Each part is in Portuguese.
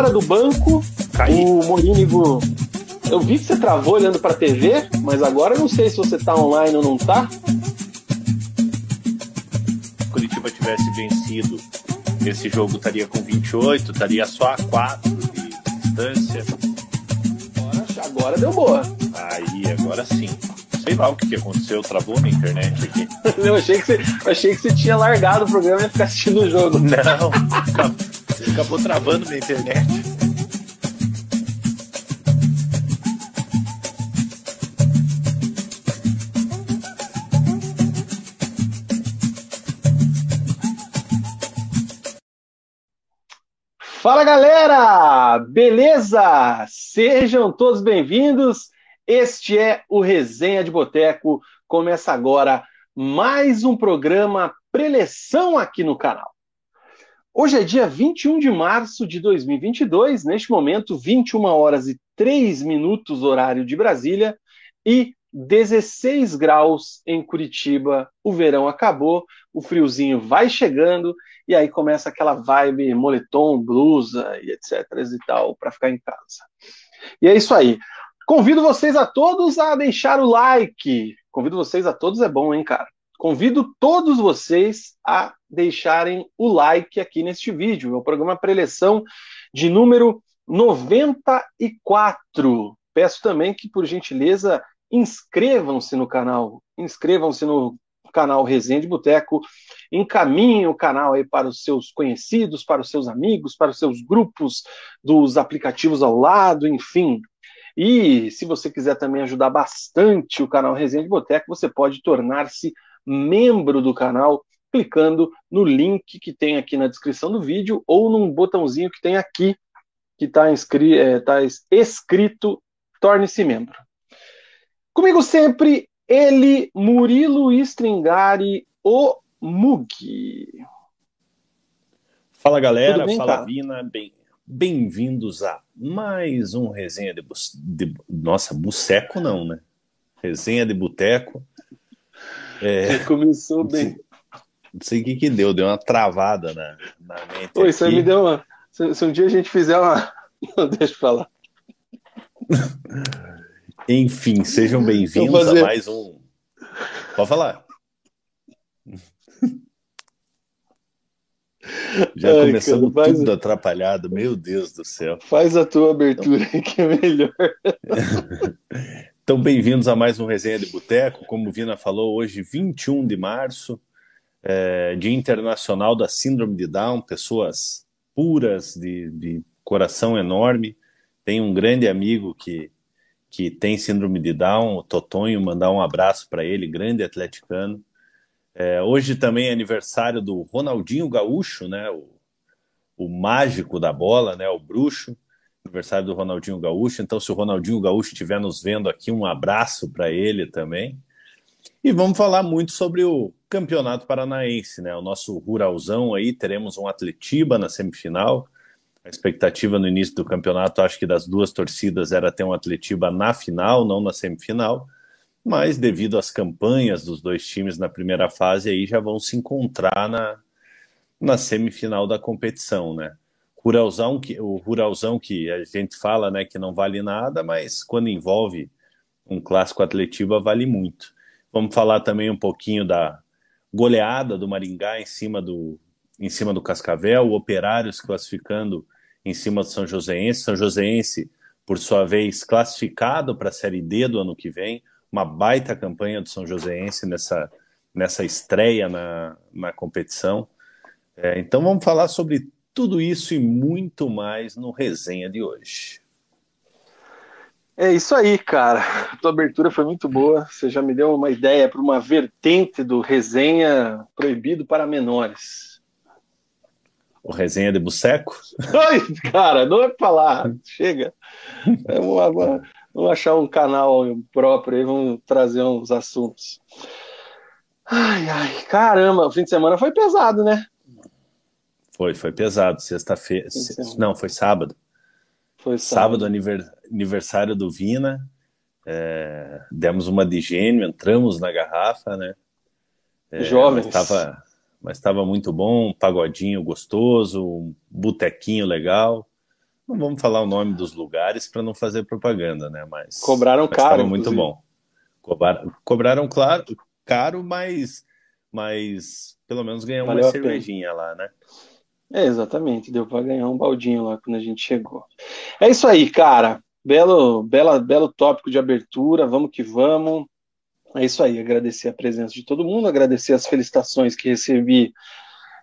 fora do banco. O Morínigo. Eu vi que você travou olhando pra TV, mas agora eu não sei se você tá online ou não tá. Se Curitiba tivesse vencido, esse jogo estaria com 28, estaria só a 4 de distância. Agora, agora deu boa. Aí, agora sim. Sei lá o que, que aconteceu, travou na internet aqui. Eu achei que, você, achei que você tinha largado o programa e ia ficar assistindo o jogo. Não, acabou, travando na internet. Fala galera! Beleza? Sejam todos bem-vindos. Este é o Resenha de Boteco. Começa agora mais um programa preleção aqui no canal. Hoje é dia 21 de março de 2022, neste momento 21 horas e 3 minutos horário de Brasília e 16 graus em Curitiba. O verão acabou, o friozinho vai chegando e aí começa aquela vibe moletom, blusa e etc e tal para ficar em casa. E é isso aí. Convido vocês a todos a deixar o like. Convido vocês a todos é bom, hein, cara. Convido todos vocês a deixarem o like aqui neste vídeo. É o programa preleção de número 94. Peço também que, por gentileza, inscrevam-se no canal. Inscrevam-se no canal Resenha de Boteco. Encaminhem o canal aí para os seus conhecidos, para os seus amigos, para os seus grupos dos aplicativos ao lado, enfim. E se você quiser também ajudar bastante o canal Resenha de Boteco, você pode tornar-se membro do canal clicando no link que tem aqui na descrição do vídeo ou num botãozinho que tem aqui que está é, tá escrito torne-se membro. Comigo sempre ele, Murilo Stringari, o Mug. Fala galera, bem, fala cara? Vina, bem, bem-vindos a mais um resenha de, de, nossa, buceco não, né? Resenha de boteco. É, começou bem. Não sei o que que deu, deu uma travada na, na mente. Pô, isso aí me deu uma. Se, se, um dia a gente fizer uma. Não, deixa eu falar. Enfim, sejam bem-vindos fazer... a mais um. Pode falar. Já Ai, começando cara, tudo atrapalhado, meu Deus do céu. Faz a tua abertura então... que é melhor. Então, bem-vindos a mais um Resenha de Boteco. Como o Vina falou, hoje, 21 de março, é, Dia Internacional da Síndrome de Down, pessoas puras, de, de coração enorme. Tem um grande amigo que, que tem síndrome de Down, o Totonho, mandar um abraço para ele, grande atleticano. É, hoje também é aniversário do Ronaldinho Gaúcho, né? O, o mágico da bola, né? O bruxo. Aniversário do Ronaldinho Gaúcho. Então, se o Ronaldinho Gaúcho estiver nos vendo aqui, um abraço para ele também. E vamos falar muito sobre o Campeonato Paranaense, né? O nosso ruralzão aí, teremos um Atletiba na semifinal. A expectativa no início do campeonato, acho que das duas torcidas, era ter um Atletiba na final, não na semifinal mas devido às campanhas dos dois times na primeira fase, aí já vão se encontrar na, na semifinal da competição, né? Ruralzão que, o Ruralzão que a gente fala né, que não vale nada, mas quando envolve um clássico atletiba vale muito. Vamos falar também um pouquinho da goleada do Maringá em cima do, em cima do Cascavel, o Operários classificando em cima do São Joséense, São Joséense, por sua vez, classificado para a Série D do ano que vem, uma baita campanha do São Joséense nessa, nessa estreia na, na competição. É, então vamos falar sobre tudo isso e muito mais no resenha de hoje. É isso aí, cara. A tua abertura foi muito boa. Você já me deu uma ideia para uma vertente do resenha proibido para menores. O resenha de Buceco? Ai, cara, não é. Chega. É uma, uma, Vamos achar um canal próprio aí, vamos trazer uns assuntos. Ai, ai, caramba, o fim de semana foi pesado, né? Foi, foi pesado. Sexta-feira. Não, foi sábado. Foi sábado. Sábado, aniversário do Vina. É, demos uma de gênio, entramos na garrafa, né? É, Jovens. Mas estava muito bom, um pagodinho gostoso, um botequinho legal. Não vamos falar o nome dos lugares para não fazer propaganda, né? Mas cobraram mas caro, muito bom. Cobraram, cobraram claro, caro, mas, mas pelo menos Valeu uma cervejinha lá, né? É, exatamente, deu para ganhar um baldinho lá quando a gente chegou. É isso aí, cara. Belo, bela, belo tópico de abertura, vamos que vamos. É isso aí, agradecer a presença de todo mundo, agradecer as felicitações que recebi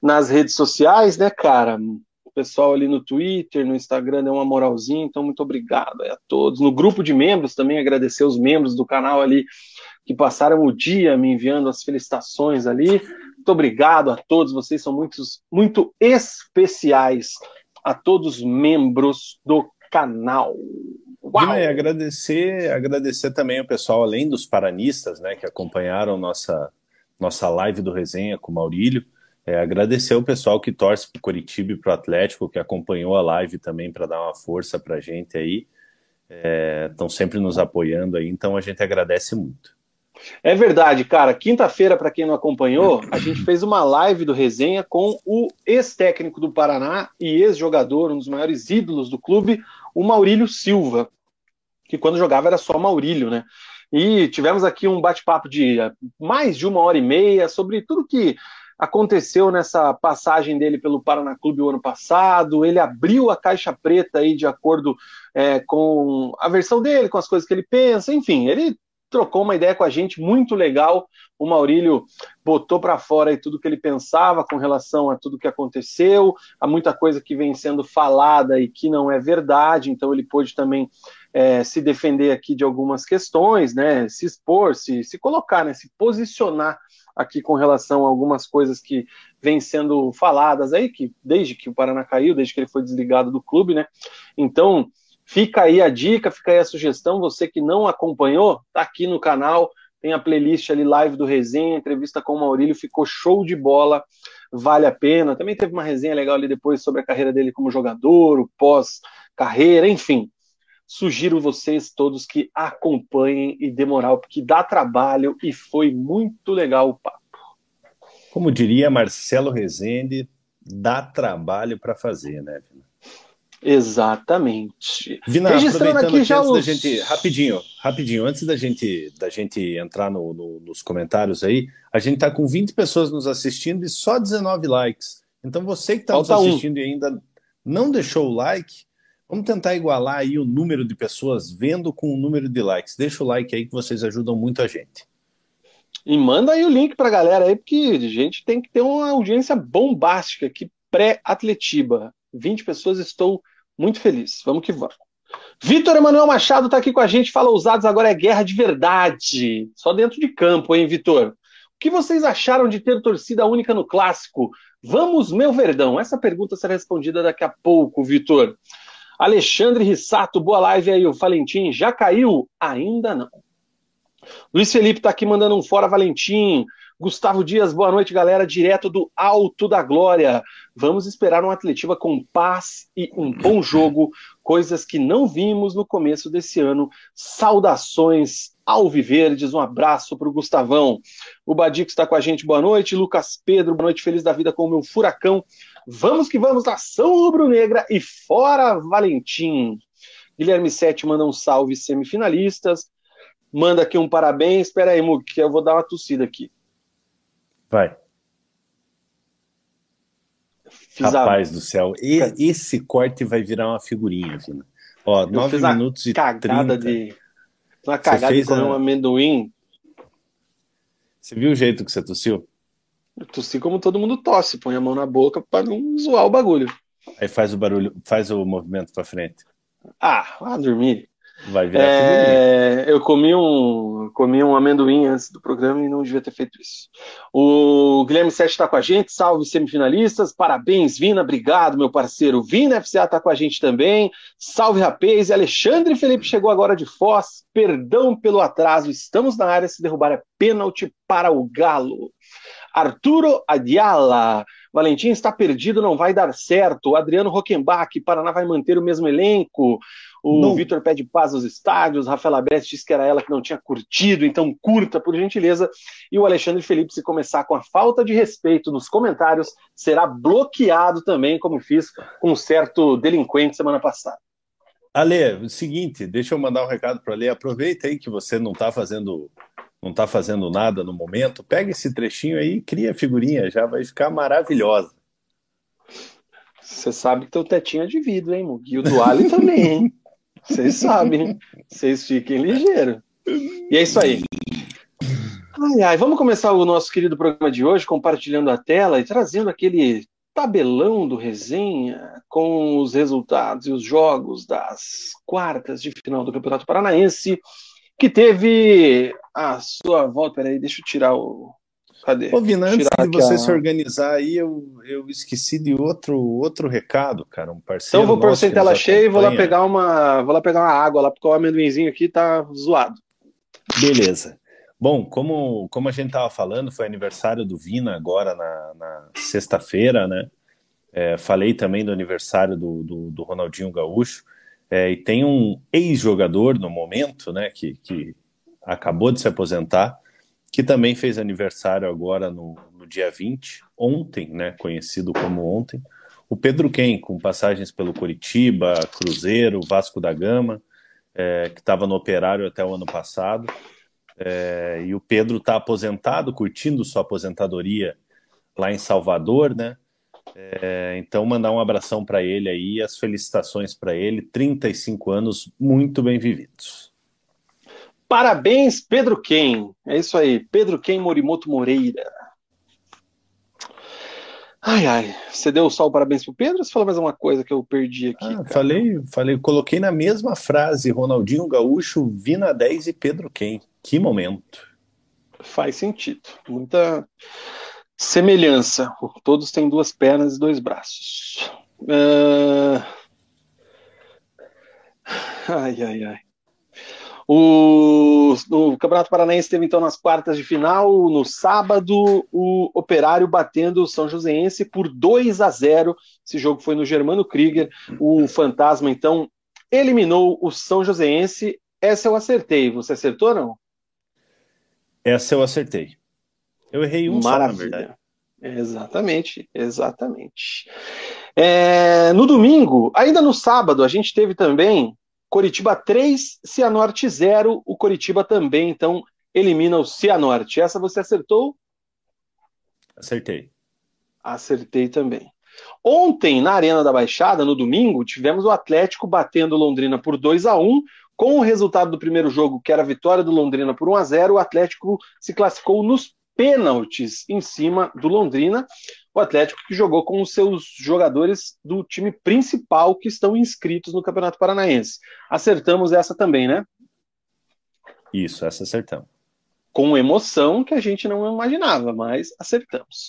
nas redes sociais, né, cara? O pessoal ali no Twitter, no Instagram deu uma moralzinha, então muito obrigado a todos. No grupo de membros também agradecer os membros do canal ali que passaram o dia me enviando as felicitações ali. Muito obrigado a todos, vocês são muitos, muito especiais a todos os membros do canal. Uau! E agradecer, agradecer também o pessoal, além dos paranistas, né, que acompanharam nossa, nossa live do resenha com o Maurílio. É, agradecer o pessoal que torce para o Curitiba e para o Atlético, que acompanhou a live também para dar uma força para a gente aí. Estão é, sempre nos apoiando aí, então a gente agradece muito. É verdade, cara. Quinta-feira, para quem não acompanhou, a gente fez uma live do resenha com o ex-técnico do Paraná e ex-jogador, um dos maiores ídolos do clube, o Maurílio Silva que quando jogava era só Maurílio, né? E tivemos aqui um bate-papo de mais de uma hora e meia sobre tudo que aconteceu nessa passagem dele pelo Paraná Clube o ano passado. Ele abriu a caixa preta aí de acordo é, com a versão dele, com as coisas que ele pensa, enfim, ele trocou uma ideia com a gente muito legal. O Maurílio botou para fora aí tudo que ele pensava com relação a tudo que aconteceu, há muita coisa que vem sendo falada e que não é verdade, então ele pôde também é, se defender aqui de algumas questões, né, se expor, se, se colocar, né, se posicionar aqui com relação a algumas coisas que vêm sendo faladas aí, que desde que o Paraná caiu, desde que ele foi desligado do clube, né? Então, fica aí a dica, fica aí a sugestão, você que não acompanhou, tá aqui no canal, tem a playlist ali live do resenha, entrevista com o Maurílio, ficou show de bola, vale a pena. Também teve uma resenha legal ali depois sobre a carreira dele como jogador, o pós-carreira, enfim sugiro vocês todos que acompanhem e dê moral, porque dá trabalho e foi muito legal o papo. Como diria Marcelo Rezende, dá trabalho para fazer, né, Vina? Exatamente. Vina, Registrando aqui, já os... da gente, rapidinho, rapidinho, antes da gente, da gente entrar no, no, nos comentários aí, a gente tá com 20 pessoas nos assistindo e só 19 likes. Então você que está nos assistindo um. e ainda não deixou o like, Vamos tentar igualar aí o número de pessoas vendo com o número de likes. Deixa o like aí que vocês ajudam muito a gente. E manda aí o link pra galera aí, porque a gente tem que ter uma audiência bombástica aqui pré-Atletiba. 20 pessoas, estou muito feliz. Vamos que vamos. Vitor Emanuel Machado está aqui com a gente. Fala ousados, agora é guerra de verdade. Só dentro de campo, hein, Vitor? O que vocês acharam de ter torcida única no clássico? Vamos, meu Verdão? Essa pergunta será respondida daqui a pouco, Vitor. Alexandre Rissato, boa live aí. O Valentim já caiu? Ainda não. Luiz Felipe tá aqui mandando um fora Valentim. Gustavo Dias, boa noite, galera, direto do Alto da Glória. Vamos esperar uma atletiva com paz e um bom jogo, coisas que não vimos no começo desse ano. Saudações Alviverdes, um abraço para o Gustavão. O Badico está com a gente, boa noite. Lucas Pedro, boa noite, feliz da vida com o meu furacão. Vamos que vamos, nação rubro-negra e fora Valentim. Guilherme Sete manda um salve semifinalistas. Manda aqui um parabéns. Espera aí, Mug, que eu vou dar uma tossida aqui. Vai. Fiz Rapaz a... do céu, e, esse corte vai virar uma figurinha, Vina. Ó, eu 9 minutos e cagada 30. De... Uma cagada de comer a... um amendoim. Você viu o jeito que você tossiu? Eu tossi como todo mundo tosse, põe a mão na boca para não zoar o bagulho. Aí faz o barulho, faz o movimento para frente. Ah, vá dormir. Vai virar é, Eu comi um, comi um amendoim antes do programa e não devia ter feito isso. O Guilherme Sete está com a gente, salve semifinalistas, parabéns, Vina, obrigado, meu parceiro. Vina FCA está com a gente também, salve rapaz. E Alexandre Felipe chegou agora de Foz, perdão pelo atraso, estamos na área, se derrubar é pênalti para o Galo. Arturo Adiala. Valentim está perdido, não vai dar certo. Adriano Rockenbach, Paraná vai manter o mesmo elenco. O Vitor pede paz aos estádios. Rafael Abete disse que era ela que não tinha curtido, então curta, por gentileza. E o Alexandre Felipe, se começar com a falta de respeito nos comentários, será bloqueado também, como fiz com um certo delinquente semana passada. Ale, seguinte, deixa eu mandar um recado para Ale. Aproveita aí que você não está fazendo não está fazendo nada no momento, pega esse trechinho aí e cria a figurinha, já vai ficar maravilhosa. Você sabe que teu tetinho é de vidro, hein, Mug? E o do Ali também, hein? Vocês sabem, vocês fiquem ligeiros. E é isso aí. Ai, ai, vamos começar o nosso querido programa de hoje compartilhando a tela e trazendo aquele tabelão do resenha com os resultados e os jogos das quartas de final do Campeonato Paranaense, que teve a sua volta. Peraí, deixa eu tirar o, Cadê? Ô, Vina, antes de você a... se organizar aí, eu, eu esqueci de outro, outro recado, cara, um parceiro. Então vou pôr você em tela cheia e vou lá pegar uma. Vou lá pegar uma água lá, porque o amendoinzinho aqui tá zoado. Beleza. Bom, como, como a gente estava falando, foi aniversário do Vina agora na, na sexta-feira, né? É, falei também do aniversário do, do, do Ronaldinho Gaúcho. É, e tem um ex-jogador no momento, né, que, que acabou de se aposentar, que também fez aniversário agora no, no dia 20, ontem, né, conhecido como ontem, o Pedro Quem, com passagens pelo Curitiba, Cruzeiro, Vasco da Gama, é, que estava no Operário até o ano passado. É, e o Pedro está aposentado, curtindo sua aposentadoria lá em Salvador, né? É, então, mandar um abração para ele aí, as felicitações para ele, 35 anos muito bem vividos. Parabéns, Pedro Ken. É isso aí, Pedro Ken Morimoto Moreira. Ai, ai, você deu só o parabéns pro Pedro ou você falou mais uma coisa que eu perdi aqui? Ah, falei, falei, coloquei na mesma frase Ronaldinho Gaúcho, Vina 10 e Pedro Ken. Que momento. Faz sentido. Muita semelhança. Todos têm duas pernas e dois braços. Uh... Ai, ai, ai. O, o, Campeonato Paranaense teve então nas quartas de final, no sábado, o Operário batendo o São Joséense por 2 a 0. Esse jogo foi no Germano Krieger. O Fantasma então eliminou o São Joséense. Essa eu acertei. Você acertou ou não? Essa eu acertei. Eu errei um Maravilha. só. Exatamente, exatamente. É, no domingo, ainda no sábado, a gente teve também Coritiba 3, Cianorte 0. O Coritiba também, então, elimina o Cianorte. Essa você acertou? Acertei. Acertei também. Ontem, na Arena da Baixada, no domingo, tivemos o Atlético batendo Londrina por 2 a 1 Com o resultado do primeiro jogo, que era a vitória do Londrina por 1 a 0 o Atlético se classificou nos pênaltis em cima do Londrina o Atlético que jogou com os seus jogadores do time principal que estão inscritos no Campeonato Paranaense. Acertamos essa também, né? Isso, essa acertamos. Com emoção que a gente não imaginava, mas acertamos.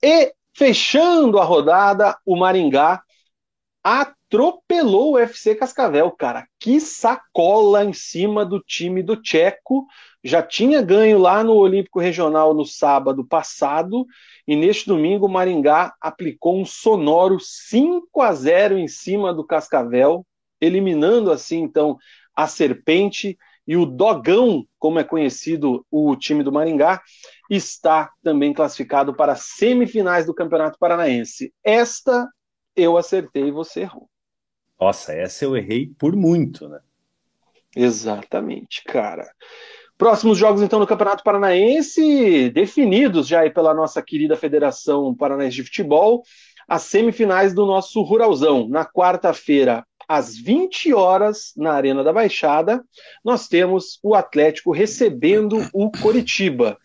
E fechando a rodada, o Maringá atropelou o FC Cascavel, cara. Que sacola em cima do time do Tcheco. Já tinha ganho lá no Olímpico Regional no sábado passado e neste domingo o Maringá aplicou um sonoro 5 a 0 em cima do Cascavel, eliminando assim então a Serpente e o Dogão, como é conhecido o time do Maringá, está também classificado para as semifinais do Campeonato Paranaense. Esta eu acertei e você errou. Nossa, essa eu errei por muito, né? Exatamente, cara. Próximos jogos, então, no Campeonato Paranaense, definidos já pela nossa querida Federação Paranaense de Futebol, as semifinais do nosso Ruralzão. Na quarta-feira, às 20 horas, na Arena da Baixada, nós temos o Atlético recebendo o Coritiba.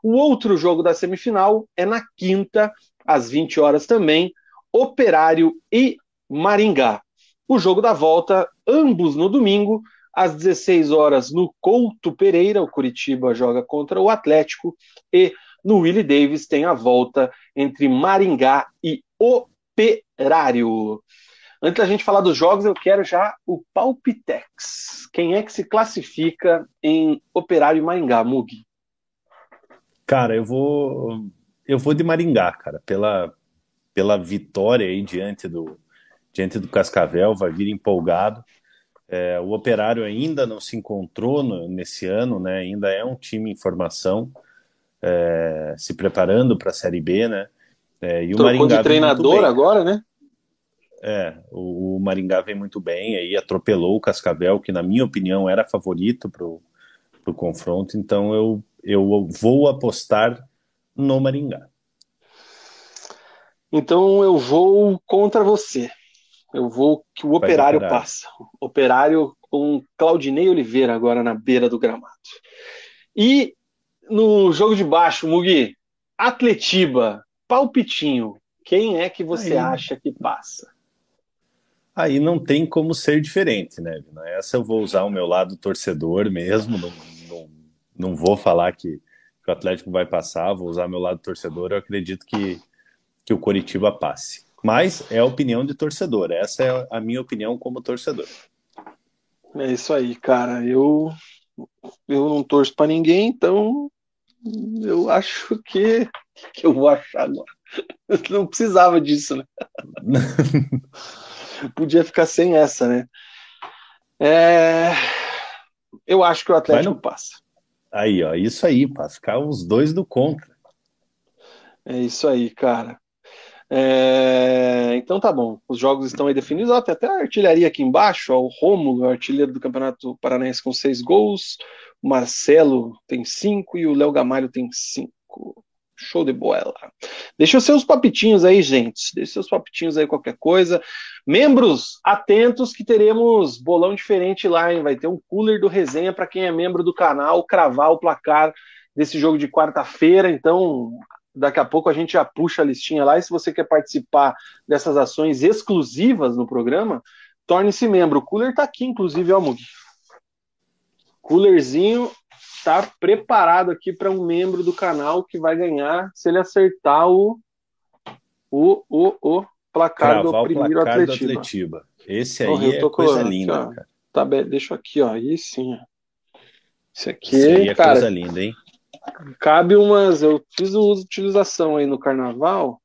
O outro jogo da semifinal é na quinta, às 20 horas também, Operário e Maringá. O jogo da volta, ambos no domingo, às 16 horas no Couto Pereira, o Curitiba joga contra o Atlético e no Willie Davis tem a volta entre Maringá e Operário. Antes da gente falar dos jogos, eu quero já o Palpitex. Quem é que se classifica em Operário e Maringá, Mugi? Cara, eu vou eu vou de Maringá, cara, pela pela vitória aí diante do diante do Cascavel, vai vir empolgado. É, o Operário ainda não se encontrou no, nesse ano, né? Ainda é um time em formação, é, se preparando para a Série B, né? É, e o Trocou Maringá de treinador agora, né? É, o, o, Maringá vem muito bem, aí atropelou o Cascavel, que na minha opinião era favorito para o confronto, então eu, eu vou apostar no Maringá. Então eu vou contra você. Eu vou que o operário, operário, passa. Operário com Claudinei Oliveira agora na beira do gramado. E no jogo de baixo, Mugi, Atletiba, palpitinho. Quem é que você Aí. acha que passa? Aí não tem como ser diferente, né, Vina? Essa eu vou usar o meu lado torcedor mesmo, não, não, não vou falar que, que o Atlético vai passar, vou usar meu lado torcedor, eu acredito que, que o Coritiba passe. Mas é a opinião de torcedor, essa é a minha opinião como torcedor. É isso aí, cara. Eu, eu não torço para ninguém, então eu acho que, que eu vou achar agora. Eu não precisava disso, né? Podia ficar sem essa, né? É... Eu acho que o Atlético no... passa. Aí, ó, isso aí, para ficar os dois do contra. É isso aí, cara. É... Então tá bom, os jogos estão aí definidos. Ó, tem até a artilharia aqui embaixo, ó, o Rômulo, artilheiro do Campeonato Paranaense com seis gols, o Marcelo tem cinco e o Léo Gamalho tem cinco. Show de bola. Deixa os seus papitinhos aí, gente. Deixa os seus papitinhos aí, qualquer coisa. Membros, atentos que teremos bolão diferente lá, hein? Vai ter um cooler do resenha para quem é membro do canal cravar o placar desse jogo de quarta-feira. Então, daqui a pouco a gente já puxa a listinha lá. E se você quer participar dessas ações exclusivas no programa, torne-se membro. O cooler está aqui, inclusive, ó, Mugi. Coolerzinho está preparado aqui para um membro do canal que vai ganhar se ele acertar o, o, o, o placar Cravar do primeiro placar Atletiba. Do Atletiba. Esse aí é coisa linda, aqui, cara. Tá bem, deixa aqui, ó. Aí sim. Esse aqui, Esse aí é cara, coisa linda, hein? Cabe umas. Eu fiz de utilização aí no carnaval.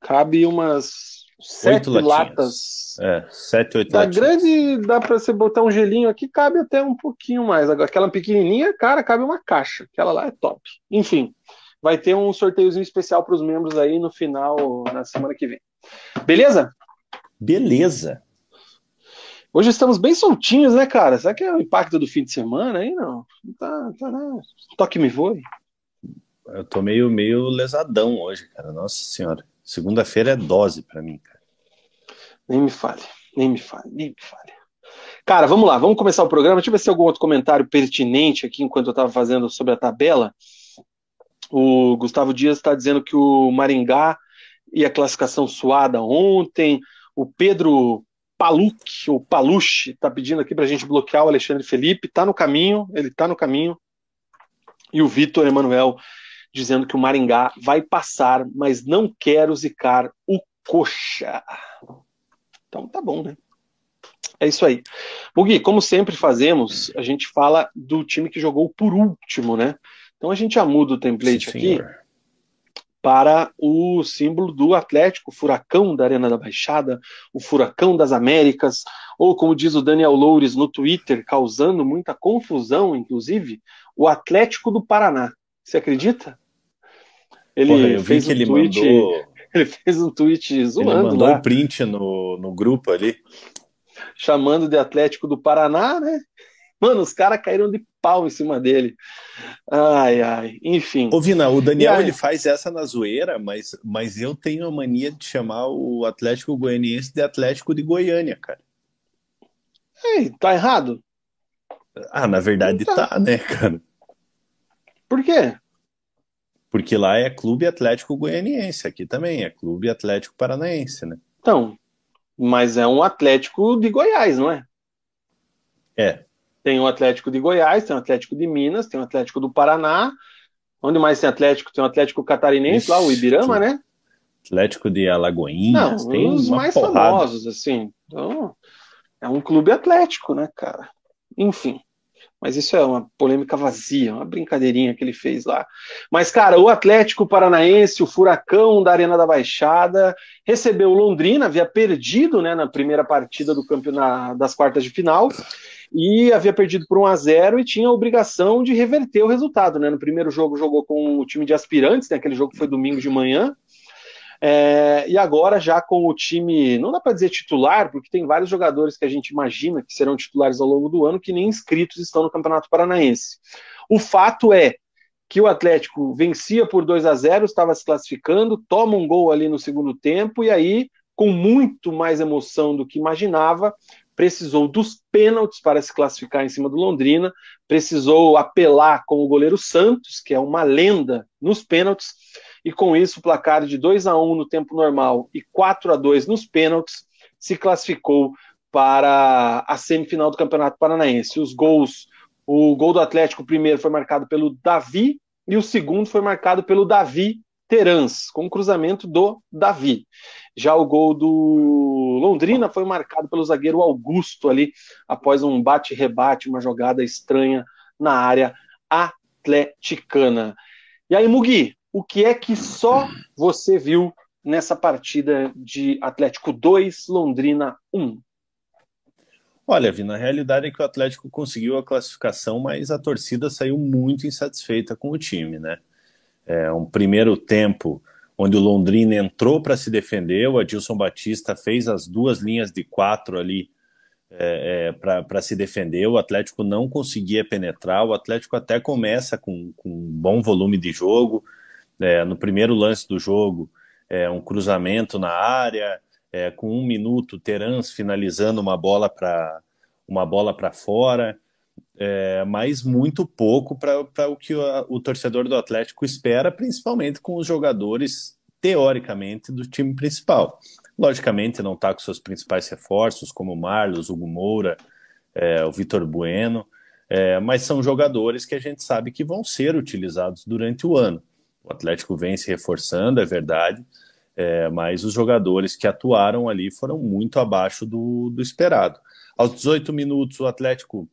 Cabe umas sete oito latas. É, sete, oito da grande, dá para você botar um gelinho aqui, cabe até um pouquinho mais. Agora, aquela pequenininha, cara, cabe uma caixa. Aquela lá é top. Enfim, vai ter um sorteiozinho especial para os membros aí no final, na semana que vem. Beleza? Beleza. Hoje estamos bem soltinhos, né, cara? Será que é o impacto do fim de semana aí? Não. Tá, tá, não. Toque me voe. Eu tô meio, meio lesadão hoje, cara. Nossa senhora. Segunda-feira é dose para mim, cara. Nem me fale, nem me fale, nem me fale. Cara, vamos lá, vamos começar o programa. Deixa eu ver se tem algum outro comentário pertinente aqui enquanto eu estava fazendo sobre a tabela. O Gustavo Dias está dizendo que o Maringá e a classificação suada ontem. O Pedro Paluc, ou Paluche, está pedindo aqui para a gente bloquear o Alexandre Felipe. Está no caminho, ele está no caminho. E o Vitor Emanuel dizendo que o Maringá vai passar, mas não quero zicar o Coxa. Então tá bom, né? É isso aí. Bugui, como sempre fazemos, a gente fala do time que jogou por último, né? Então a gente já muda o template Sim, aqui senhor. para o símbolo do Atlético, o furacão da Arena da Baixada, o furacão das Américas, ou como diz o Daniel Loures no Twitter, causando muita confusão, inclusive, o Atlético do Paraná. Você acredita? Ele Porra, eu fez vi que um ele tweet, mandou. Ele fez um tweet zoando. Ele mandou lá, um print no, no grupo ali. Chamando de Atlético do Paraná, né? Mano, os caras caíram de pau em cima dele. Ai, ai, enfim. Ô, Vina, o Daniel ele faz essa na zoeira, mas, mas eu tenho a mania de chamar o Atlético Goianiense de Atlético de Goiânia, cara. Ei, tá errado? Ah, na verdade tá, tá né, cara? Por quê? Porque lá é Clube Atlético Goianiense, aqui também é Clube Atlético Paranaense, né? Então, mas é um Atlético de Goiás, não é? É. Tem o Atlético de Goiás, tem o Atlético de Minas, tem o Atlético do Paraná. Onde mais tem Atlético? Tem o Atlético Catarinense lá, o Ibirama, né? Atlético de Alagoinhas, não, tem os mais porrada. famosos, assim. Então, é um clube atlético, né, cara? Enfim. Mas isso é uma polêmica vazia, uma brincadeirinha que ele fez lá. Mas, cara, o Atlético Paranaense, o Furacão da Arena da Baixada, recebeu o Londrina, havia perdido né, na primeira partida do campeonato das quartas de final, e havia perdido por 1 a 0 e tinha a obrigação de reverter o resultado. Né? No primeiro jogo jogou com o time de aspirantes, né? aquele jogo foi domingo de manhã, é, e agora já com o time, não dá para dizer titular, porque tem vários jogadores que a gente imagina que serão titulares ao longo do ano que nem inscritos estão no Campeonato Paranaense. O fato é que o Atlético vencia por 2 a 0, estava se classificando, toma um gol ali no segundo tempo e aí, com muito mais emoção do que imaginava, precisou dos pênaltis para se classificar em cima do Londrina, precisou apelar com o goleiro Santos, que é uma lenda nos pênaltis e com isso o placar de 2 a 1 no tempo normal e 4 a 2 nos pênaltis se classificou para a semifinal do Campeonato Paranaense. Os gols, o gol do Atlético primeiro foi marcado pelo Davi e o segundo foi marcado pelo Davi Terans, com cruzamento do Davi. Já o gol do Londrina foi marcado pelo zagueiro Augusto ali, após um bate-rebate, uma jogada estranha na área atleticana. E aí, Mugi, o que é que só você viu nessa partida de Atlético 2, Londrina 1? Olha, Vi, na realidade é que o Atlético conseguiu a classificação, mas a torcida saiu muito insatisfeita com o time, né? É um primeiro tempo onde o Londrina entrou para se defender, o Adilson Batista fez as duas linhas de quatro ali é, é, para se defender, o Atlético não conseguia penetrar, o Atlético até começa com, com um bom volume de jogo, é, no primeiro lance do jogo, é, um cruzamento na área, é, com um minuto, Terans finalizando uma bola para uma bola para fora, é, mas muito pouco para o que o, o, torcedor do Atlético espera, principalmente com os jogadores, teoricamente, do time principal. Logicamente, não está com seus principais reforços, como o Marlos, Hugo Moura, é, o Vitor Bueno, é, mas são jogadores que a gente sabe que vão ser utilizados durante o ano. O Atlético vem se reforçando, é verdade, é, mas os jogadores que atuaram ali foram muito abaixo do, do, esperado. Aos 18 minutos, o Atlético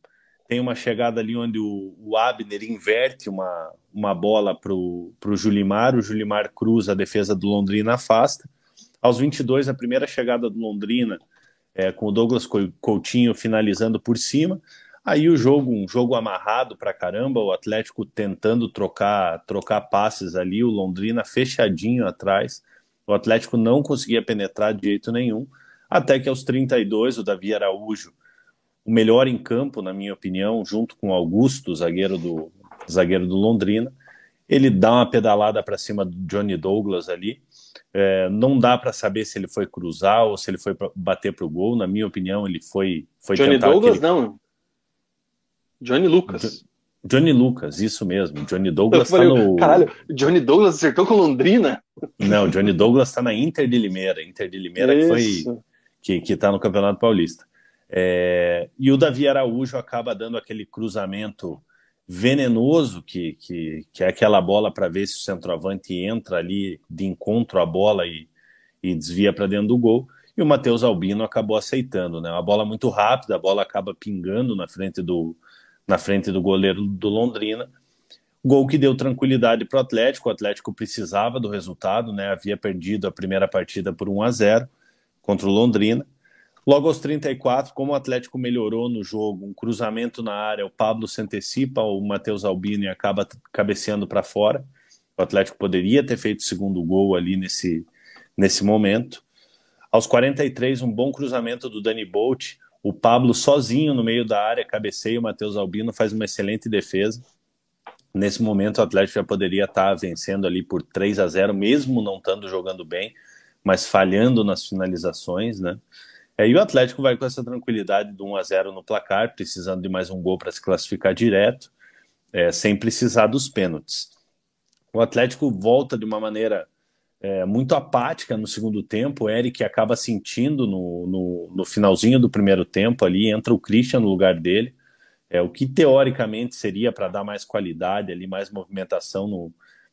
tem uma chegada ali onde o, o Abner inverte uma, uma bola para o Julimar, o Julimar cruza, a defesa do Londrina afasta. Aos 22, a primeira chegada do Londrina, é, com o Douglas Coutinho finalizando por cima. Aí o jogo, um jogo amarrado pra caramba, o Atlético tentando trocar, trocar passes ali, o Londrina fechadinho atrás. O Atlético não conseguia penetrar de jeito nenhum, até que aos 32 o Davi Araújo, o melhor em campo, na minha opinião, junto com o Augusto, zagueiro do zagueiro do Londrina, ele dá uma pedalada para cima do Johnny Douglas ali. É, não dá para saber se ele foi cruzar ou se ele foi bater para o gol. Na minha opinião, ele foi, foi Johnny Douglas aquele... não. Johnny Lucas. Johnny Lucas, isso mesmo. Johnny Douglas falei, tá no. Caralho, Johnny Douglas acertou com Londrina? Não, Johnny Douglas tá na Inter de Limeira. Inter de Limeira que foi. Que, que tá no Campeonato Paulista. É... E o Davi Araújo acaba dando aquele cruzamento venenoso, que, que, que é aquela bola para ver se o centroavante entra ali de encontro à bola e, e desvia para dentro do gol. E o Matheus Albino acabou aceitando, né? Uma bola muito rápida, a bola acaba pingando na frente do, na frente do goleiro do Londrina. Gol que deu tranquilidade para o Atlético. O Atlético precisava do resultado, né? Havia perdido a primeira partida por 1 a 0 contra o Londrina. Logo aos 34, como o Atlético melhorou no jogo, um cruzamento na área, o Pablo se antecipa, o Matheus Albino e acaba cabeceando para fora. O Atlético poderia ter feito o segundo gol ali nesse, nesse momento. Aos 43, um bom cruzamento do Dani Bolt, o Pablo sozinho no meio da área cabeceia, o Matheus Albino faz uma excelente defesa. Nesse momento o Atlético já poderia estar vencendo ali por 3 a 0, mesmo não estando jogando bem, mas falhando nas finalizações, né? E o Atlético vai com essa tranquilidade de 1 a 0 no placar, precisando de mais um gol para se classificar direto, é, sem precisar dos pênaltis. O Atlético volta de uma maneira é, muito apática no segundo tempo. O Eric acaba sentindo no, no, no, finalzinho do primeiro tempo ali, entra o Christian no lugar dele. É, o que teoricamente seria para dar mais qualidade ali, mais movimentação no,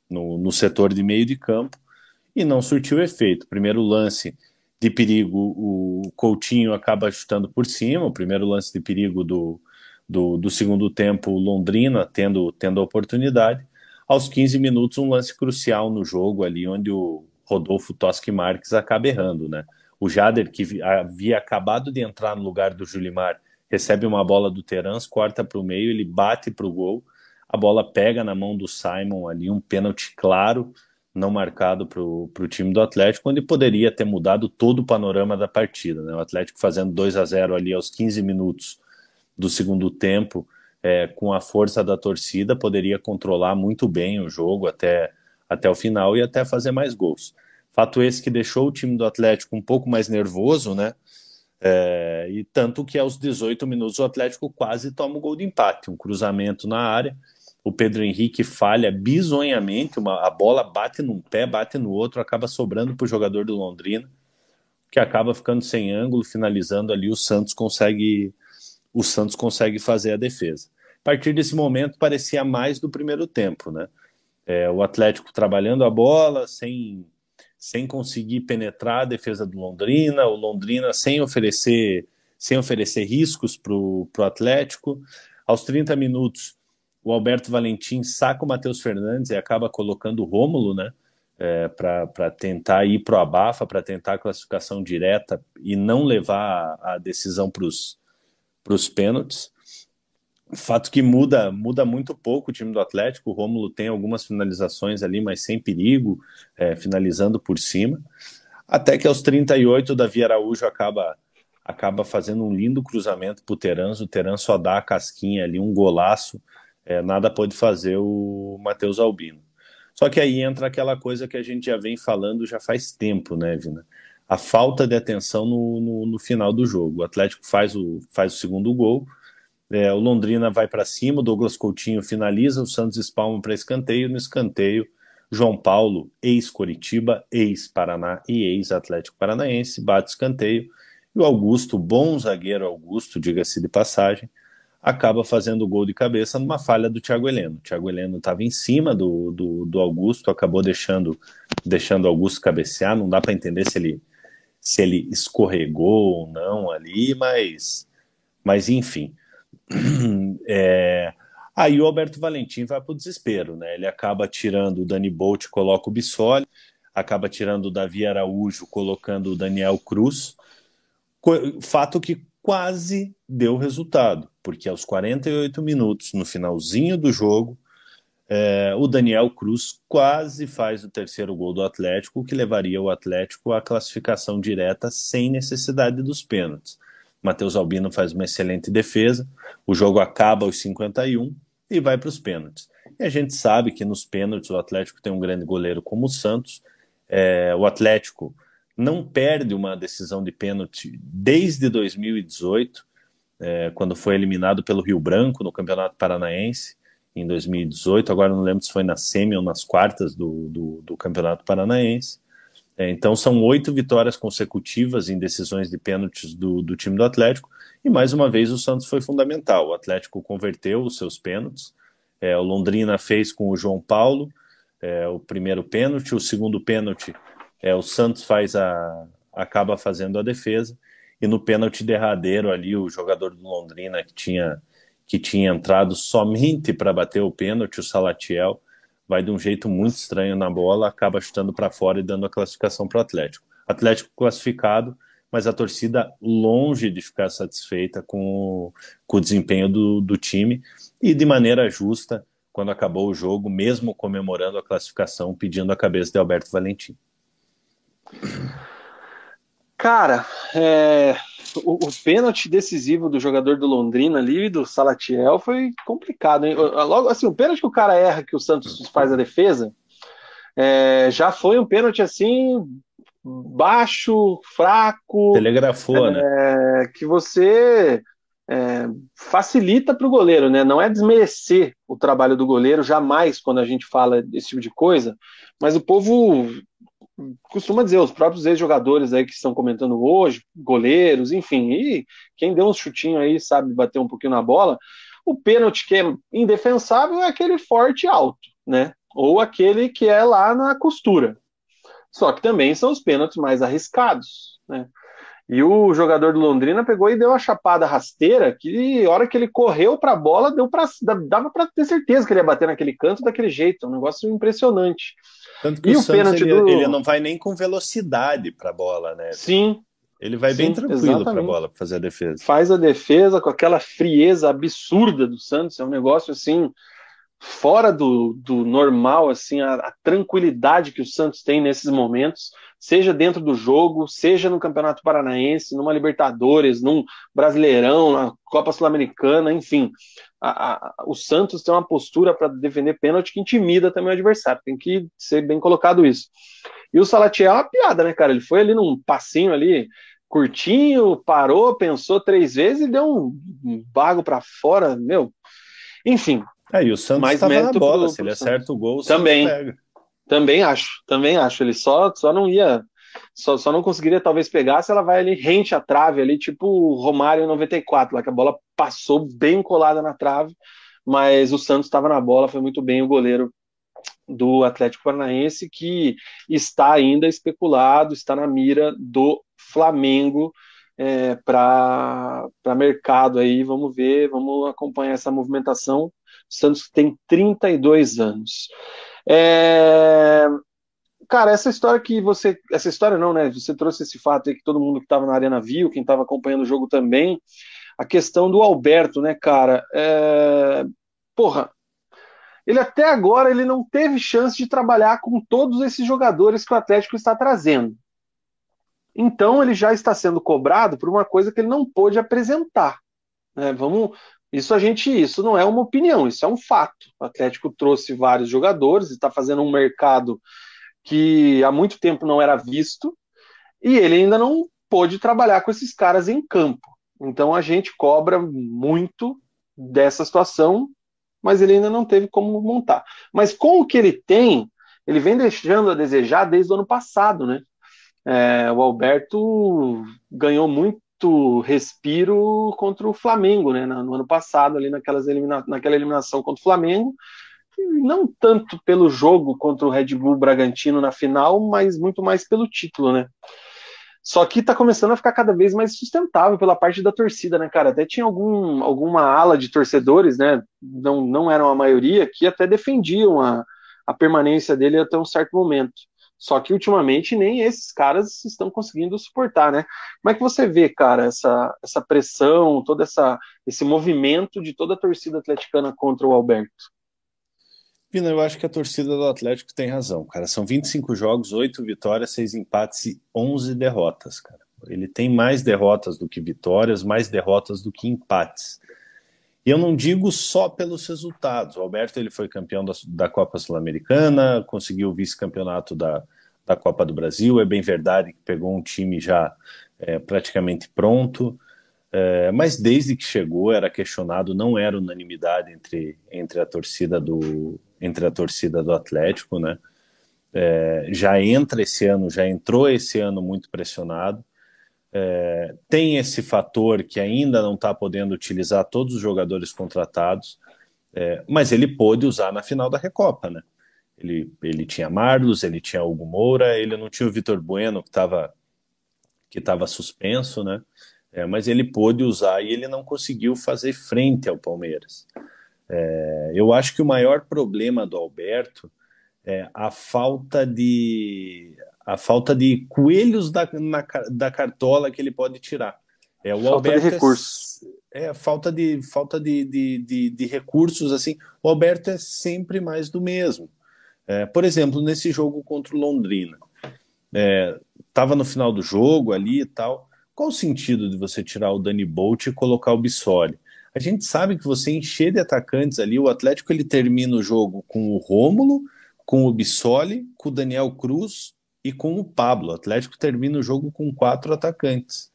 no, no, setor de meio de campo, e não surtiu efeito. Primeiro lance de perigo, o Coutinho acaba chutando por cima, o primeiro lance de perigo do, do, do segundo tempo, Londrina tendo, tendo a oportunidade. Aos 15 minutos, um lance crucial no jogo ali, onde o Rodolfo Toschi Marques acaba errando, né? O Jader, que havia acabado de entrar no lugar do Julimar, recebe uma bola do Terans, corta para o meio, ele bate para o gol, a bola pega na mão do Simon ali, um pênalti claro, não marcado para o time do Atlético, onde poderia ter mudado todo o panorama da partida. Né? O Atlético fazendo 2 a 0 ali aos 15 minutos do segundo tempo, é, com a força da torcida, poderia controlar muito bem o jogo até, até o final e até fazer mais gols. Fato esse que deixou o time do Atlético um pouco mais nervoso, né? É, e tanto que aos 18 minutos o Atlético quase toma o gol de empate, um cruzamento na área o Pedro Henrique falha bizonhamente, uma, a bola bate num pé, bate no outro, acaba sobrando para o jogador do Londrina, que acaba ficando sem ângulo, finalizando ali, o Santos consegue o Santos consegue fazer a defesa. Partir desse momento parecia mais do primeiro tempo, né? É, o Atlético trabalhando a bola, sem, sem conseguir penetrar a defesa do Londrina, o Londrina sem oferecer sem oferecer riscos para o Atlético. Aos 30 minutos, o Alberto Valentim saca o Matheus Fernandes e acaba colocando o Rômulo, né? É, para tentar ir para o abafa, para tentar a classificação direta e não levar a, a decisão para os pênaltis. Fato que muda muda muito pouco o time do Atlético. O Rômulo tem algumas finalizações ali, mas sem perigo, é, finalizando por cima. Até que aos 38, o Davi Araújo acaba acaba fazendo um lindo cruzamento para o Teranzo. O Teran só dá a casquinha ali, um golaço é, nada pode fazer o Matheus Albino. Só que aí entra aquela coisa que a gente já vem falando já faz tempo, né, Vina? A falta de atenção no, no, no final do jogo. O Atlético faz o, faz o segundo gol, é, o Londrina vai para cima, o Douglas Coutinho finaliza, o Santos espalma para escanteio. No escanteio, João Paulo, ex-Coritiba, ex-Paraná e ex-Atlético Paranaense, bate escanteio. E o Augusto, bom zagueiro Augusto, diga-se de passagem, acaba fazendo o gol de cabeça numa falha do Thiago Heleno. O Thiago Heleno estava em cima do, do, do, Augusto, acabou deixando deixando Augusto cabecear. Não dá para entender se ele se ele escorregou ou não ali, mas mas enfim. É, aí o Alberto Valentim vai para o desespero, né? Ele acaba tirando o Dani Bolt, coloca o Bissoli, acaba tirando o Davi Araújo, colocando o Daniel Cruz. Fato que quase deu resultado, porque aos 48 minutos, no finalzinho do jogo, é, o Daniel Cruz quase faz o terceiro gol do Atlético, que levaria o Atlético à classificação direta sem necessidade dos pênaltis. Matheus Albino faz uma excelente defesa, o jogo acaba aos 51 e vai para os pênaltis. E a gente sabe que nos pênaltis o Atlético tem um grande goleiro como o Santos, é, o Atlético não perde uma decisão de pênalti desde 2018, é, quando foi eliminado pelo Rio Branco no Campeonato Paranaense em 2018. Agora não lembro se foi na semi ou nas quartas do, do, do Campeonato Paranaense. É, então são oito vitórias consecutivas em decisões de pênaltis do, do time do Atlético. E mais uma vez o Santos foi fundamental. O Atlético converteu os seus pênaltis. É, o Londrina fez com o João Paulo é, o primeiro pênalti, o segundo pênalti é, o Santos faz a, acaba fazendo a defesa e no pênalti derradeiro ali o jogador do Londrina que tinha que tinha entrado somente para bater o pênalti, o Salatiel, vai de um jeito muito estranho na bola, acaba chutando para fora e dando a classificação para o Atlético. Atlético classificado, mas a torcida longe de ficar satisfeita com o, com o desempenho do, do time e de maneira justa, quando acabou o jogo, mesmo comemorando a classificação, pedindo a cabeça de Alberto Valentim. Cara, é, o, o, pênalti decisivo do jogador do Londrina ali, do Salatiel, foi complicado. Hein? Logo assim, o pênalti que o cara erra, que o Santos faz a defesa, é, já foi um pênalti assim baixo, fraco. Telegrafou, né? é, né? Que você é, facilita para o goleiro, né? Não é desmerecer o trabalho do goleiro, jamais quando a gente fala desse tipo de coisa, mas o povo costuma dizer, os próprios ex-jogadores aí que estão comentando hoje, goleiros, enfim, e quem deu um chutinho aí sabe bater um pouquinho na bola, o pênalti que é indefensável é aquele forte alto, né? Ou aquele que é lá na costura. Só que também são os pênaltis mais arriscados, né? E o jogador do Londrina pegou e deu uma chapada rasteira que, a hora que ele correu para a bola, deu pra, dava para ter certeza que ele ia bater naquele canto daquele jeito. Um negócio impressionante. Tanto que e o, o pênalti ele, do... ele não vai nem com velocidade para a bola, né? Sim. Ele vai Sim, bem tranquilo para a bola para fazer a defesa. Faz a defesa com aquela frieza absurda do Santos. É um negócio assim fora do, do normal, assim, a, a, tranquilidade que o Santos tem nesses momentos, seja dentro do jogo, seja no Campeonato Paranaense, numa Libertadores, num Brasileirão, na Copa Sul-Americana, enfim. A, a, o Santos tem uma postura para defender pênalti que intimida também o adversário, tem que ser bem colocado isso. E o Salatiel é uma piada, né, cara? Ele foi ali num passinho ali, curtinho, parou, pensou três vezes e deu um, bago para fora, meu. Enfim, é, e o Santos estava na bola, pro, se ele acerta o gol, também, pega. Também acho, também acho. Ele só, só não ia, só, só não conseguiria talvez pegar se ela vai ali rente à trave, ali, tipo o Romário em 94, lá que a bola passou bem colada na trave, mas o Santos estava na bola, foi muito bem o goleiro do Atlético Paranaense, que está ainda especulado, está na mira do Flamengo é, para mercado aí. Vamos ver, vamos acompanhar essa movimentação. Santos tem 32 anos. É... Cara, essa história que você. Essa história não, né? Você trouxe esse fato aí que todo mundo que estava na arena viu, quem estava acompanhando o jogo também. A questão do Alberto, né, cara? É... Porra, ele até agora ele não teve chance de trabalhar com todos esses jogadores que o Atlético está trazendo. Então ele já está sendo cobrado por uma coisa que ele não pôde apresentar. Né? Vamos, isso a gente, isso não é uma opinião, isso é um fato. O Atlético trouxe vários jogadores, está fazendo um mercado que há muito tempo não era visto, e ele ainda não pôde trabalhar com esses caras em campo. Então a gente cobra muito dessa situação, mas ele ainda não teve como montar. Mas com o que ele tem, ele vem deixando a desejar desde o ano passado, né? É, o Alberto ganhou muito muito respiro contra o Flamengo, né? No ano passado, ali naquelas elimina naquela eliminação contra o Flamengo. Não tanto pelo jogo contra o Red Bull Bragantino na final, mas muito mais pelo título, né? Só que tá começando a ficar cada vez mais sustentável pela parte da torcida, né, cara? Até tinha algum, alguma ala de torcedores, né? Não, não eram a maioria, que até defendiam a, a permanência dele até um certo momento. Só que ultimamente nem esses caras estão conseguindo suportar, né? Como é que você vê, cara, essa, essa pressão, todo essa, esse movimento de toda a torcida atleticana contra o Alberto? Vina, eu acho que a torcida do Atlético tem razão, cara. São 25 jogos, 8 vitórias, 6 empates e 11 derrotas, cara. Ele tem mais derrotas do que vitórias, mais derrotas do que empates. E eu não digo só pelos resultados. O Alberto ele foi campeão da, da Copa Sul-Americana, conseguiu o vice-campeonato da, da Copa do Brasil. É bem verdade que pegou um time já é, praticamente pronto. É, mas desde que chegou era questionado, não era unanimidade entre, entre a torcida do entre a torcida do Atlético, né? É, já entra esse ano, já entrou esse ano muito pressionado. É, tem esse fator que ainda não está podendo utilizar todos os jogadores contratados, é, mas ele pôde usar na final da Recopa, né? Ele, ele tinha Marlos, ele tinha Hugo Moura, ele não tinha o Vitor Bueno, que estava que tava suspenso, né? É, mas ele pôde usar e ele não conseguiu fazer frente ao Palmeiras. É, eu acho que o maior problema do Alberto é a falta de a falta de coelhos da, na, da cartola que ele pode tirar. É, o falta Alberto de é recursos. É, é, falta de falta de, de, de, de, recursos assim. O Alberto é sempre mais do mesmo. É, por exemplo, nesse jogo contra o Londrina, estava é, no final do jogo ali e tal. Qual o sentido de você tirar o Dani Bolt e colocar o Bissoli? A gente sabe que você encher de atacantes ali, o Atlético ele termina o jogo com o Rômulo, com o Bissoli, com o Daniel Cruz e com o Pablo. O Atlético termina o jogo com quatro atacantes.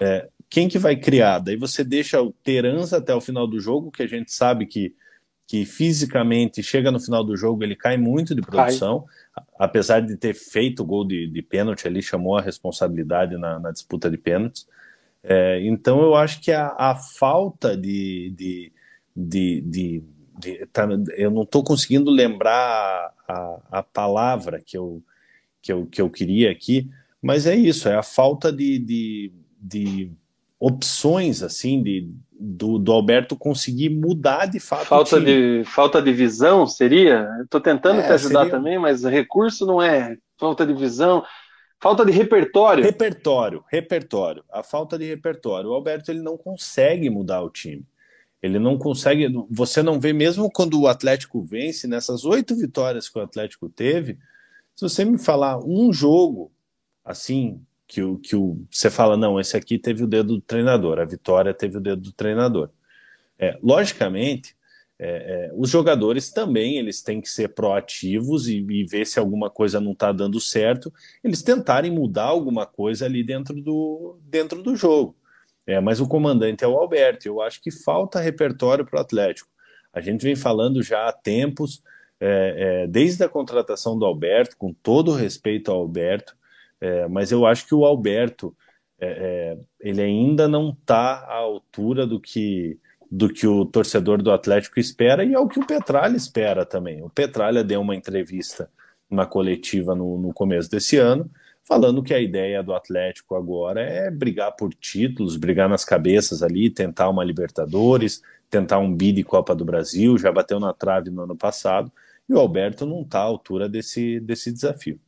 É, quem que vai criar? Daí você deixa o Teranza até o final do jogo, que a gente sabe que, que fisicamente chega no final do jogo, ele cai muito de produção, cai. apesar de ter feito o gol de, de pênalti ali, chamou a responsabilidade na, na disputa de pênaltis. É, então eu acho que a, a falta de, de, de, de, de tá, eu não estou conseguindo lembrar a, a palavra que eu, que eu, que eu queria aqui, mas é isso, é a falta de, de, de opções assim de do, do, Alberto conseguir mudar de fato. Falta de falta de visão seria. Estou tentando é, te ajudar seria... também, mas recurso não é falta de visão. Falta de repertório. Repertório, repertório. A falta de repertório. O Alberto ele não consegue mudar o time. Ele não consegue. Você não vê, mesmo quando o Atlético vence, nessas oito vitórias que o Atlético teve, se você me falar um jogo assim, que o, que o, você fala, não, esse aqui teve o dedo do treinador, a vitória teve o dedo do treinador. É, logicamente, é, é, os jogadores também eles têm que ser proativos e, e ver se alguma coisa não está dando certo, eles tentarem mudar alguma coisa ali dentro do, dentro do jogo. É, mas o comandante é o Alberto. Eu acho que falta repertório para o Atlético. A gente vem falando já há tempos, é, é, desde a contratação do Alberto, com todo o respeito ao Alberto, é, mas eu acho que o Alberto é, ele ainda não está à altura do que do que o torcedor do Atlético espera e é o que o Petralha espera também. O Petralha deu uma entrevista na coletiva no, no começo desse ano, falando que a ideia do Atlético agora é brigar por títulos, brigar nas cabeças ali, tentar uma Libertadores, tentar um bid Copa do Brasil, já bateu na trave no ano passado, e o Alberto não está à altura desse, desse desafio.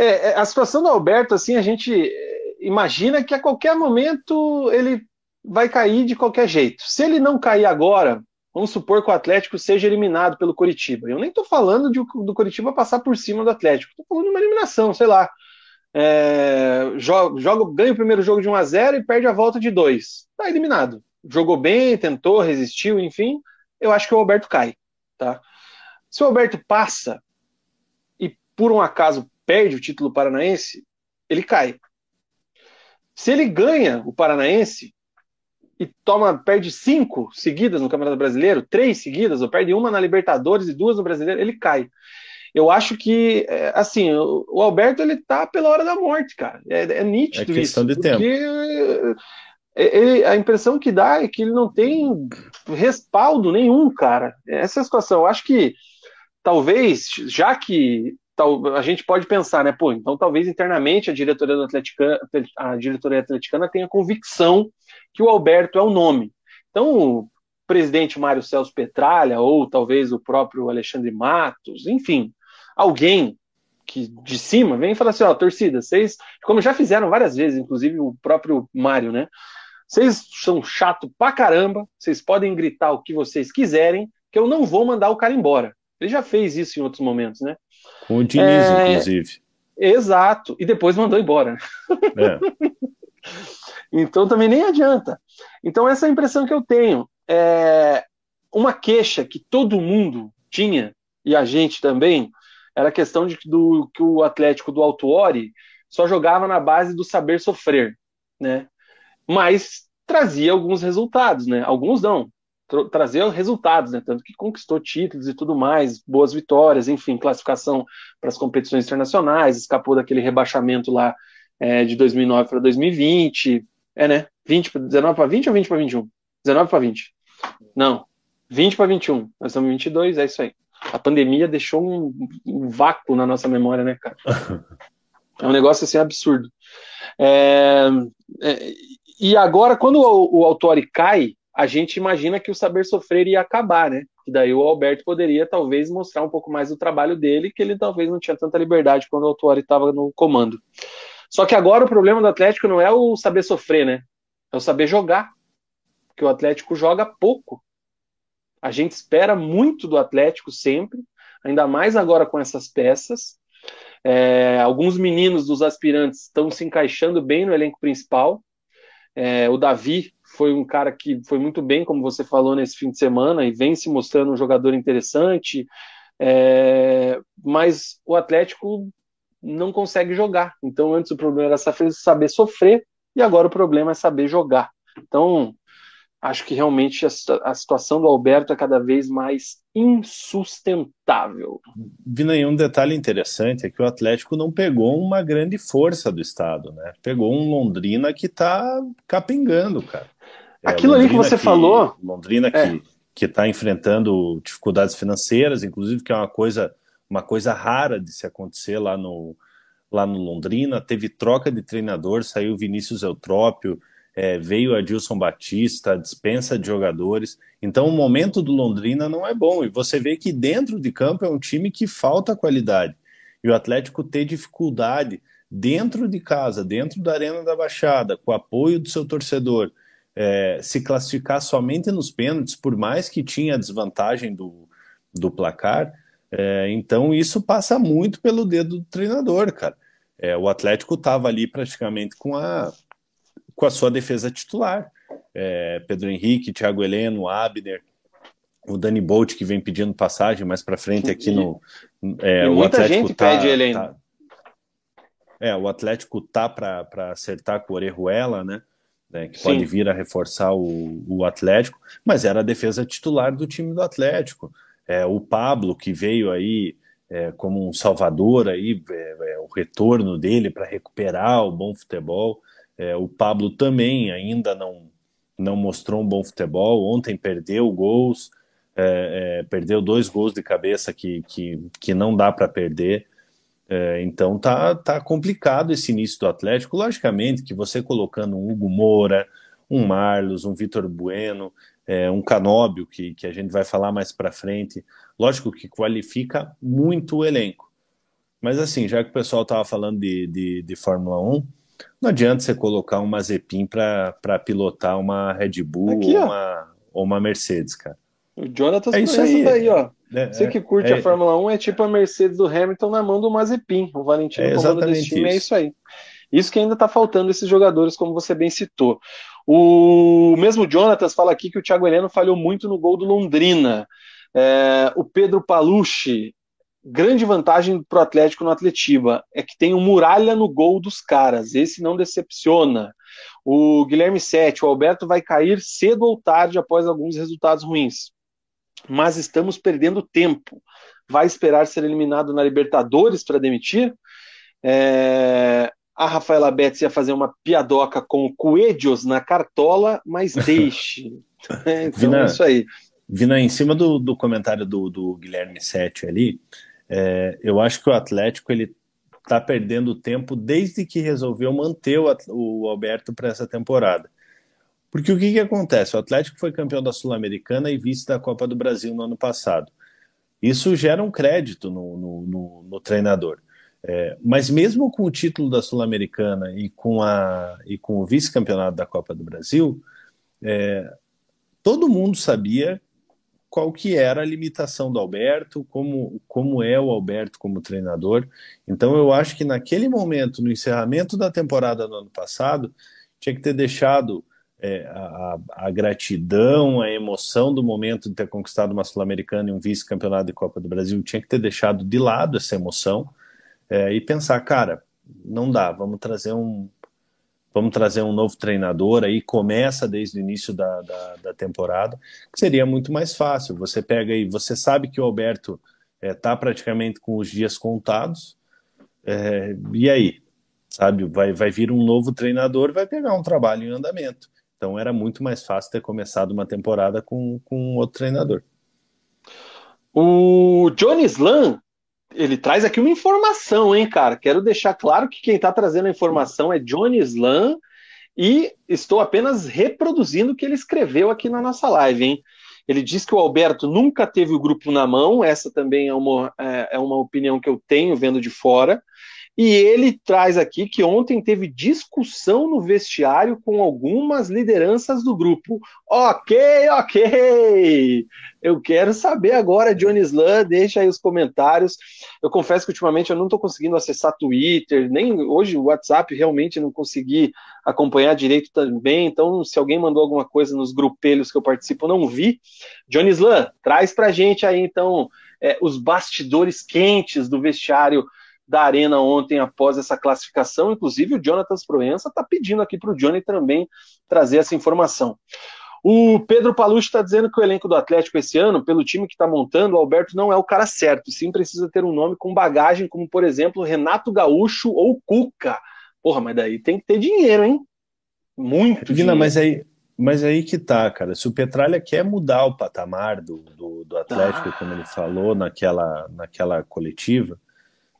É, é a situação do Alberto, assim, a gente imagina que a qualquer momento ele vai cair de qualquer jeito. Se ele não cair agora, vamos supor que o Atlético seja eliminado pelo Coritiba. Eu nem estou falando de, do Coritiba passar por cima do Atlético, estou falando de uma eliminação, sei lá. É, joga, ganha o primeiro jogo de 1 a 0 e perde a volta de 2. Está eliminado. Jogou bem, tentou, resistiu, enfim. Eu acho que o Alberto cai. Tá? Se o Alberto passa e por um acaso perde o título paranaense, ele cai. Se ele ganha o paranaense, e toma, perde cinco seguidas no Campeonato Brasileiro, três seguidas, ou perde uma na Libertadores e duas no Brasileiro, ele cai. Eu acho que, é, assim, o Alberto ele tá pela hora da morte, cara. É, é nítido é questão isso. De tempo. É, ele, a impressão que dá é que ele não tem respaldo nenhum, cara. Essa é a situação. Eu acho que talvez, já que a gente pode pensar, né? Pô, então talvez internamente a diretoria do Atleticana, a diretoria atleticana tenha convicção que o Alberto é o nome. Então, o presidente Mário Celso Petralha, ou talvez o próprio Alexandre Matos, enfim, alguém que de cima vem e fala assim: ó, torcida, vocês, como já fizeram várias vezes, inclusive o próprio Mário, né? Vocês são chato pra caramba, vocês podem gritar o que vocês quiserem, que eu não vou mandar o cara embora. Ele já fez isso em outros momentos, né? Com o Diniz, é... inclusive. Exato. E depois mandou embora. É. Então também nem adianta. Então essa é a impressão que eu tenho. É uma queixa que todo mundo tinha, e a gente também, era a questão de do, que o Atlético do Altuori só jogava na base do saber sofrer, né? Mas trazia alguns resultados, né? Alguns não, trazia resultados, né? Tanto que conquistou títulos e tudo mais, boas vitórias, enfim, classificação para as competições internacionais, escapou daquele rebaixamento lá é, de 2009 para 2020, é, né? 20, 19 para 20 ou 20 para 21? 19 para 20. Não. 20 para 21. Nós estamos em 22, é isso aí. A pandemia deixou um, um vácuo na nossa memória, né, cara? É um negócio assim absurdo. É, é, e agora, quando o, o Autori cai, a gente imagina que o saber sofrer ia acabar, né? E daí o Alberto poderia talvez mostrar um pouco mais do trabalho dele, que ele talvez não tinha tanta liberdade quando o Autori estava no comando. Só que agora o problema do Atlético não é o saber sofrer, né? É o saber jogar. Porque o Atlético joga pouco. A gente espera muito do Atlético sempre, ainda mais agora com essas peças. É, alguns meninos dos aspirantes estão se encaixando bem no elenco principal. É, o Davi foi um cara que foi muito bem, como você falou, nesse fim de semana e vem se mostrando um jogador interessante. É, mas o Atlético não consegue jogar. Então, antes o problema era saber sofrer e agora o problema é saber jogar. Então, acho que realmente a, situação do Alberto é cada vez mais insustentável. Vina, um detalhe interessante é que o Atlético não pegou uma grande força do estado, né? Pegou um Londrina que está capengando, cara. É, Aquilo ali que você que, falou. Londrina é. que que está enfrentando dificuldades financeiras, inclusive que é uma coisa uma coisa rara de se acontecer lá no, lá no Londrina, teve troca de treinador, saiu Vinícius Eutrópio, é, veio Adilson Batista, dispensa de jogadores. Então o momento do Londrina não é bom. E você vê que dentro de campo é um time que falta qualidade. E o Atlético tem dificuldade dentro de casa, dentro da Arena da Baixada, com o apoio do seu torcedor, é, se classificar somente nos pênaltis, por mais que tinha a desvantagem do, do placar. É, então isso passa muito pelo dedo do treinador, cara. É, o Atlético estava ali praticamente com a, com a sua defesa titular. É, Pedro Henrique, Thiago Heleno, Abner, o Dani Bolt que vem pedindo passagem mais para frente aqui no. É, o Atlético gente tá, pede Heleno. Tá, é, o Atlético tá para acertar com o Orejuela, né? Né que Sim. pode vir a reforçar o, o Atlético, mas era a defesa titular do time do Atlético. É, o Pablo, que veio aí é, como um salvador aí, é, é o retorno dele para recuperar o bom futebol. É, o Pablo também ainda não, não mostrou um bom futebol. Ontem perdeu gols, é, perdeu dois gols de cabeça que, que, que não dá para perder. É, então tá, tá complicado esse início do Atlético. Logicamente que você colocando um Hugo Moura, um Marlos, um Vitor Bueno, é, um Canóbio, que, que a gente vai falar mais para frente, lógico que qualifica muito o elenco. Mas assim, já que o pessoal estava falando de, de, de Fórmula 1, não adianta você colocar um Mazepin para pilotar uma Red Bull Aqui, ou, uma, ou uma Mercedes, cara. O Jonathan é isso aí. daí, ó. É, você que curte é, a Fórmula 1 é tipo a Mercedes do Hamilton na mão do Mazepin. O Valentino é comando desse time é isso. é isso aí. Isso que ainda está faltando esses jogadores, como você bem citou. O mesmo Jonatas fala aqui que o Thiago Heleno falhou muito no gol do Londrina. É, o Pedro Palucci grande vantagem para o Atlético no Atletiba é que tem um muralha no gol dos caras. Esse não decepciona. O Guilherme Sete, o Alberto vai cair cedo ou tarde após alguns resultados ruins. Mas estamos perdendo tempo. Vai esperar ser eliminado na Libertadores para demitir? É... A Rafaela Betts ia fazer uma piadoca com o Coelhos na cartola, mas deixe. então Vina, é isso aí. Vina, em cima do, do comentário do, do Guilherme Sete ali, é, eu acho que o Atlético ele está perdendo tempo desde que resolveu manter o, o Alberto para essa temporada. Porque o que, que acontece? O Atlético foi campeão da Sul-Americana e vice da Copa do Brasil no ano passado. Isso gera um crédito no, no, no, no treinador. É, mas mesmo com o título da Sul-Americana e com, a, e com o vice-campeonato da Copa do Brasil, é, todo mundo sabia qual que era a limitação do Alberto, como, como é o Alberto como treinador. Então eu acho que naquele momento, no encerramento da temporada do ano passado, tinha que ter deixado é, a, a, gratidão, a emoção do momento de ter conquistado uma Sul-Americana e um vice-campeonato de Copa do Brasil, tinha que ter deixado de lado essa emoção é, e pensar, cara, não dá, vamos trazer um, vamos trazer um novo treinador aí, começa desde o início da, da, da, temporada, que seria muito mais fácil. Você pega aí, você sabe que o Alberto está é, praticamente com os dias contados, é, e aí? Sabe, vai, vai vir um novo treinador, vai pegar um trabalho em andamento. Então era muito mais fácil ter começado uma temporada com, com outro treinador. O Johnny Slam ele traz aqui uma informação, hein, cara? Quero deixar claro que quem está trazendo a informação é Johnny Slam e estou apenas reproduzindo o que ele escreveu aqui na nossa live, hein? Ele diz que o Alberto nunca teve o grupo na mão, essa também é uma, é, é uma opinião que eu tenho vendo de fora. E ele traz aqui que ontem teve discussão no vestiário com algumas lideranças do grupo. Ok, ok! Eu quero saber agora, Johnny Slan, deixa aí os comentários. Eu confesso que ultimamente eu não estou conseguindo acessar Twitter, nem hoje o WhatsApp realmente não consegui acompanhar direito também. Então, se alguém mandou alguma coisa nos grupelhos que eu participo, eu não vi. Johnny Slan, traz pra gente aí então é, os bastidores quentes do vestiário da Arena ontem após essa classificação. Inclusive, o Jonathan Proença está pedindo aqui para o Johnny também trazer essa informação. O Pedro Palucci está dizendo que o elenco do Atlético esse ano, pelo time que está montando, o Alberto não é o cara certo, sim precisa ter um nome com bagagem, como por exemplo Renato Gaúcho ou Cuca. Porra, mas daí tem que ter dinheiro, hein? Muito Vina, dinheiro. mas aí, mas aí que tá, cara. Se o Petralha quer mudar o patamar do, do, do Atlético, ah. como ele falou naquela, naquela coletiva,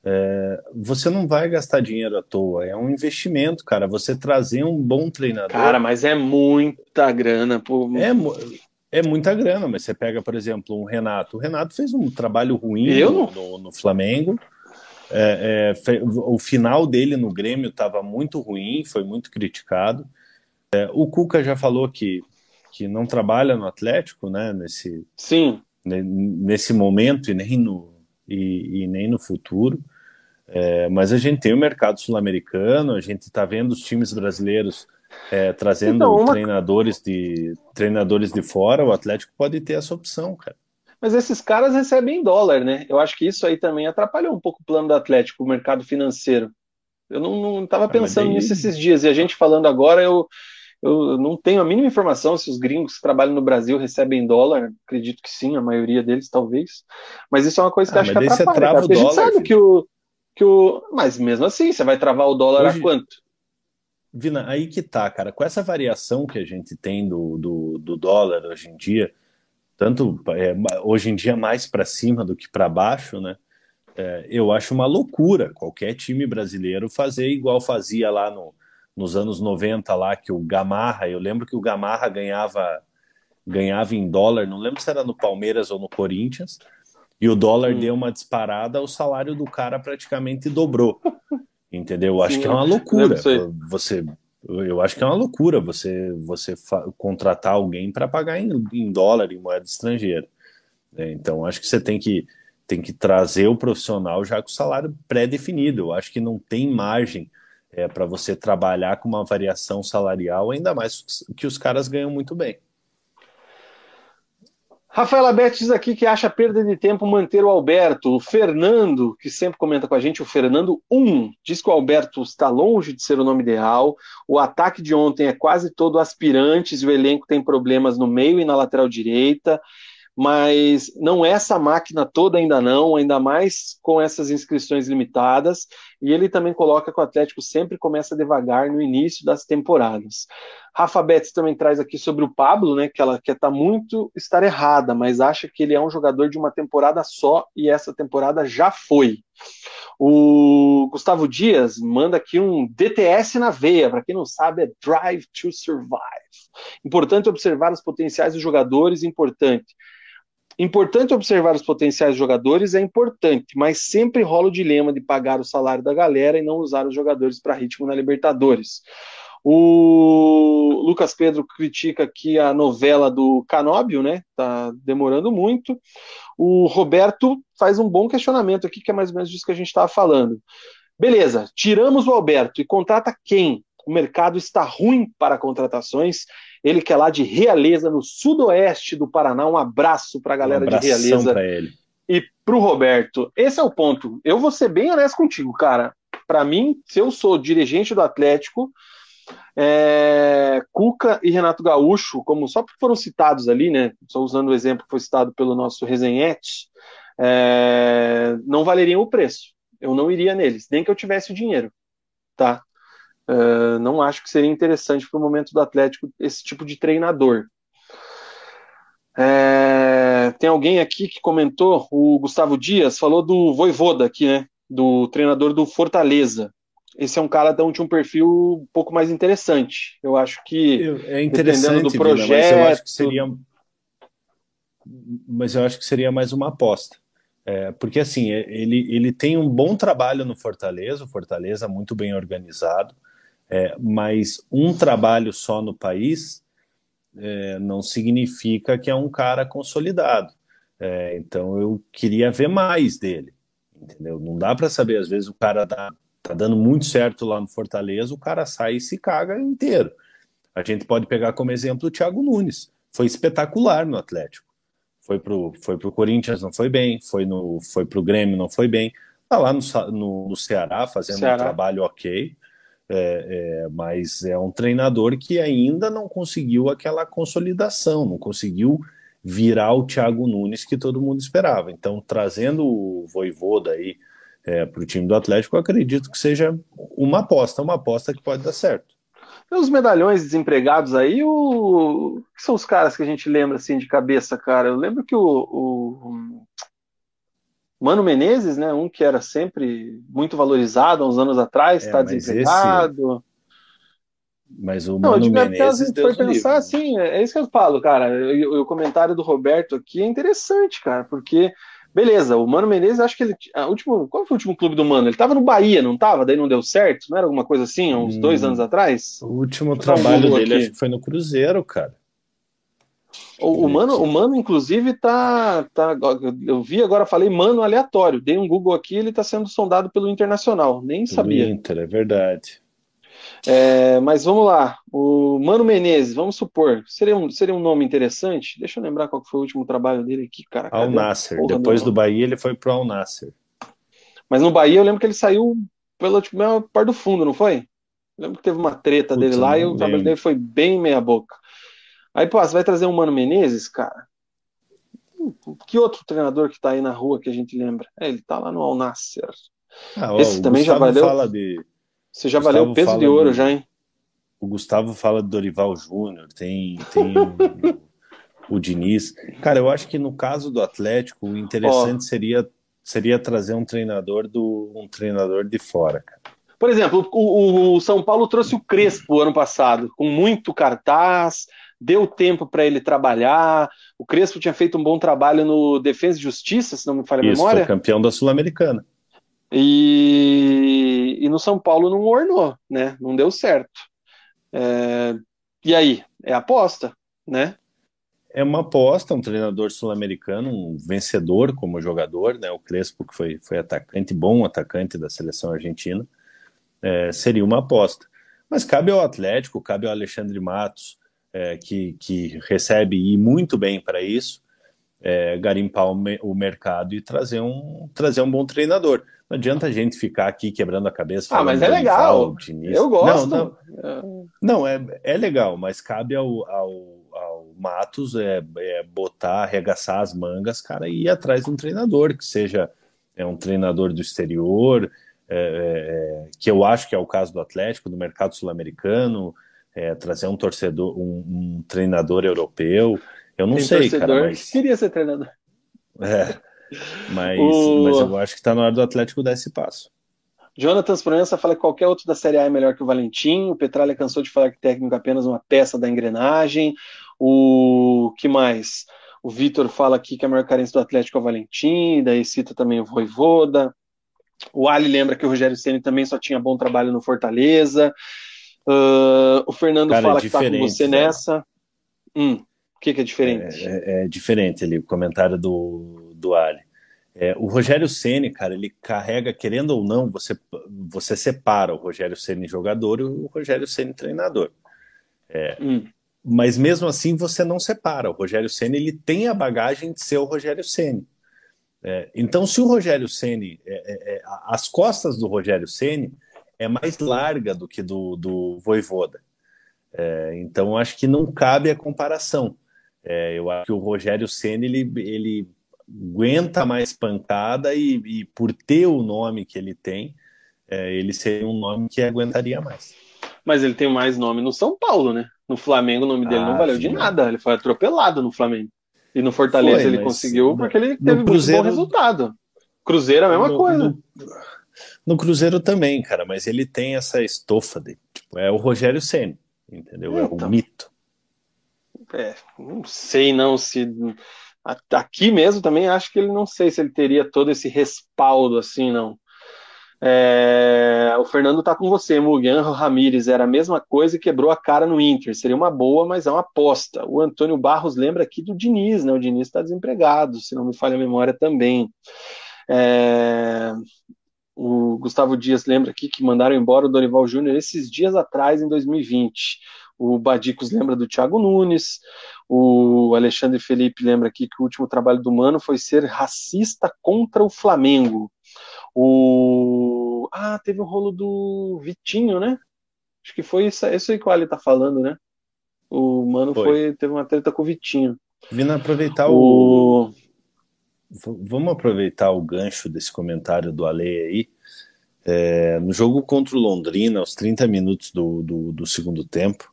é, você não vai gastar dinheiro à toa, é um investimento, cara. Você trazer um bom treinador. Cara, mas é muita grana. Pô. É, é muita grana, mas você pega, por exemplo, um Renato. O Renato fez um trabalho ruim no, no, no, Flamengo. É, é, o final dele no Grêmio estava muito ruim, foi muito criticado. É, o Cuca já falou que, que não trabalha no Atlético, né? Nesse, Sim. Nesse momento e nem no, e, e nem no futuro. É, mas a gente tem o mercado sul-americano, a gente está vendo os times brasileiros é, trazendo então, uma... treinadores, de, treinadores de fora, o Atlético pode ter essa opção, cara. Mas esses caras recebem em dólar, né? Eu acho que isso aí também atrapalhou um pouco o plano do Atlético, o mercado financeiro. Eu não estava ah, pensando daí... nisso esses dias, e a gente falando agora, eu, eu não tenho a mínima informação se os gringos que trabalham no Brasil recebem em dólar. Acredito que sim, a maioria deles talvez. Mas isso é uma coisa que ah, acho que atrapalha. Cara, a gente sabe que o, que o. Mas mesmo assim, você vai travar o dólar Hoje... a quanto? Vina, aí que tá, cara. Com essa variação que a gente tem do, do, do dólar hoje em dia, tanto é, hoje em dia mais para cima do que para baixo, né? É, eu acho uma loucura qualquer time brasileiro fazer igual fazia lá no, nos anos 90 lá que o Gamarra, eu lembro que o Gamarra ganhava ganhava em dólar, não lembro se era no Palmeiras ou no Corinthians, e o dólar hum. deu uma disparada, o salário do cara praticamente dobrou. Entendeu? Eu acho que é uma loucura. Você, eu acho que é uma loucura você você contratar alguém para pagar em, em, dólar, em moeda estrangeira. É, então, acho que você tem que tem que trazer o profissional já com o salário pré-definido. Eu acho que não tem margem é, para você trabalhar com uma variação salarial, ainda mais que os caras ganham muito bem. Rafaela Betes aqui que acha perda de tempo manter o Alberto. O Fernando, que sempre comenta com a gente, o Fernando 1, diz que o Alberto está longe de ser o nome ideal. O ataque de ontem é quase todo aspirantes e o elenco tem problemas no meio e na lateral direita mas não é essa máquina toda ainda não, ainda mais com essas inscrições limitadas. E ele também coloca que o Atlético sempre começa devagar no início das temporadas. Rafa Betts também traz aqui sobre o Pablo, né, que ela quer tá muito estar errada, mas acha que ele é um jogador de uma temporada só e essa temporada já foi. O Gustavo Dias manda aqui um DTS na veia, para quem não sabe, é Drive to Survive. Importante observar os potenciais dos jogadores, importante Importante observar os potenciais jogadores é importante, mas sempre rola o dilema de pagar o salário da galera e não usar os jogadores para ritmo na Libertadores. O Lucas Pedro critica aqui a novela do Canóbio, né? Tá demorando muito. O Roberto faz um bom questionamento aqui, que é mais ou menos disso que a gente estava falando. Beleza, tiramos o Alberto e contrata quem? O mercado está ruim para contratações ele que é lá de Realeza, no sudoeste do Paraná. Um abraço para a galera um de Realeza. Pra ele. E para o Roberto. Esse é o ponto. Eu vou ser bem honesto contigo, cara. Para mim, se eu sou dirigente do Atlético, é, Cuca e Renato Gaúcho, como só porque foram citados ali, né? Só usando o exemplo que foi citado pelo nosso resenhete, é, não valeriam o preço. Eu não iria neles, nem que eu tivesse o dinheiro, tá? Uh, não acho que seria interessante para o momento do Atlético esse tipo de treinador. É, tem alguém aqui que comentou, o Gustavo Dias falou do Voivoda aqui, né? Do treinador do Fortaleza. Esse é um cara então, de um perfil um pouco mais interessante. Eu acho que é interessante do projeto, Vila, mas eu acho que seria, mas eu acho que seria mais uma aposta. É, porque assim, ele, ele tem um bom trabalho no Fortaleza, o Fortaleza muito bem organizado. É, mas um trabalho só no país é, não significa que é um cara consolidado. É, então eu queria ver mais dele, entendeu? Não dá para saber. Às vezes o cara tá, tá dando muito certo lá no Fortaleza, o cara sai e se caga inteiro. A gente pode pegar como exemplo o Thiago Nunes. Foi espetacular no Atlético. Foi pro, foi pro Corinthians, não foi bem. Foi, no, foi pro Grêmio, não foi bem. Tá lá no, no, no Ceará fazendo Ceará. um trabalho ok é, é, mas é um treinador que ainda não conseguiu aquela consolidação, não conseguiu virar o Thiago Nunes que todo mundo esperava. Então, trazendo o Voivoda aí é, para o time do Atlético, eu acredito que seja uma aposta, uma aposta que pode dar certo. Tem os medalhões desempregados aí, o... que são os caras que a gente lembra assim de cabeça, cara? Eu lembro que o, o Mano Menezes, né? Um que era sempre muito valorizado há uns anos atrás, está é, desempregado. Esse... Mas o Mano não, Menezes. A gente foi pensar assim, é, é isso que eu falo, cara. O, o comentário do Roberto aqui é interessante, cara, porque Beleza, o Mano Menezes, acho que ele. A último, qual foi o último clube do Mano? Ele tava no Bahia, não tava? Daí não deu certo? Não era alguma coisa assim, uns hum, dois anos atrás? O último trabalho um dele foi no Cruzeiro, cara. O, o, Mano, o Mano, inclusive, tá, tá. Eu vi agora, falei Mano aleatório. Dei um Google aqui, ele tá sendo sondado pelo Internacional. Nem sabia. Inter, é verdade. É, mas vamos lá. O Mano Menezes, vamos supor, seria um, seria um nome interessante? Deixa eu lembrar qual foi o último trabalho dele aqui, cara. Al Nasser. Depois do, Bahia, ele foi pro Al Nasser. Mas no Bahia eu lembro que ele saiu pela tipo, parte do fundo, não foi? Eu lembro que teve uma treta Putz, dele lá e o trabalho dele foi bem meia-boca. Aí, pô, você vai trazer um Mano Menezes, cara? Que outro treinador que tá aí na rua que a gente lembra? É, ele tá lá no Al Nasser. Ah, ó, Esse também já valeu. Fala de você já Gustavo valeu o peso de ouro, já, hein? O Gustavo fala do Dorival Júnior, tem, tem o, o Diniz. Cara, eu acho que no caso do Atlético, o interessante seria, seria trazer um treinador do um treinador de fora, cara. Por exemplo, o, o São Paulo trouxe o Crespo ano passado, com muito cartaz, deu tempo para ele trabalhar. O Crespo tinha feito um bom trabalho no Defesa e Justiça, se não me falha a Isso, memória. Foi campeão da Sul-Americana. E, e no São Paulo não ornou, né? Não deu certo. É, e aí? É aposta, né? É uma aposta, um treinador sul-americano, um vencedor como jogador, né? O Crespo, que foi, foi atacante, bom atacante da seleção argentina, é, seria uma aposta. Mas cabe ao Atlético, cabe ao Alexandre Matos, é, que, que recebe e muito bem para isso, é, garimpar o, me, o, mercado e trazer um, trazer um bom treinador. Não adianta a gente ficar aqui quebrando a cabeça. Ah, mas é legal. Eu gosto. Não, não, não é, é legal, mas cabe ao, ao, ao Matos é, é, botar, arregaçar as mangas, cara, e ir atrás de um treinador que seja é um treinador do exterior, é, é, é que eu acho que é o caso do Atlético, do mercado sul-americano, é, trazer um torcedor, um, um, treinador europeu. Eu não Tem sei, torcedor cara. Mas... Queria ser treinador. É. Mas, o... mas eu acho que está na hora do Atlético dar esse passo. Jonathan Esperança fala que qualquer outro da Série A é melhor que o Valentim. O Petralha cansou de falar que técnico é apenas uma peça da engrenagem. O que mais? O Vitor fala aqui que a maior carência do Atlético é o Valentim, daí cita também o Voivoda. O Ali lembra que o Rogério Ceni também só tinha bom trabalho no Fortaleza. Uh, o Fernando Cara, fala é que tá com você né? nessa. Hum, o que, que é diferente? É, é, é diferente ali, o comentário do, do Ali. É, o Rogério Ceni, cara, ele carrega, querendo ou não, você, você separa o Rogério Ceni jogador e o Rogério Ceni treinador. É, hum. Mas mesmo assim você não separa. O Rogério Ceni ele tem a bagagem de ser o Rogério Ceni. É, então, se o Rogério Ceni, é, é, as costas do Rogério Ceni é mais larga do que do, do Voivoda. então, acho que não cabe a comparação. eu acho que o Rogério Ceni ele, ele aguenta mais pancada e, e, por ter o nome que ele tem, é, ele seria um nome que aguentaria mais. Mas ele tem mais nome no São Paulo, né? No Flamengo o nome dele ah, não valeu sim. de nada, ele foi atropelado no Flamengo. E no Fortaleza foi, ele conseguiu porque ele teve Cruzeiro, muito bom resultado. Cruzeiro é a mesma no, coisa. No, no, Cruzeiro também, cara, mas ele tem essa estofa de, tipo, é o Rogério Ceni, entendeu? É, é então. o mito. É, não sei não se aqui mesmo também acho que ele não sei se ele teria todo esse respaldo assim, não. É, o Fernando tá com você, Mugan Ramírez era a mesma coisa e quebrou a cara no Inter. Seria uma boa, mas é uma aposta. O Antônio Barros lembra aqui do Diniz, né? O Diniz está desempregado, se não me falha a memória também. É, o Gustavo Dias lembra aqui que mandaram embora o Dorival Júnior esses dias atrás, em 2020. O Badicos lembra do Thiago Nunes. O Alexandre Felipe lembra aqui que o último trabalho do Mano foi ser racista contra o Flamengo. O ah, teve um rolo do Vitinho, né? Acho que foi isso, isso aí que o Ali tá falando, né? O Mano foi. foi teve uma treta com o Vitinho. Vindo aproveitar o... o... Vamos aproveitar o gancho desse comentário do Ale aí. É, no jogo contra o Londrina, aos 30 minutos do, do, do segundo tempo,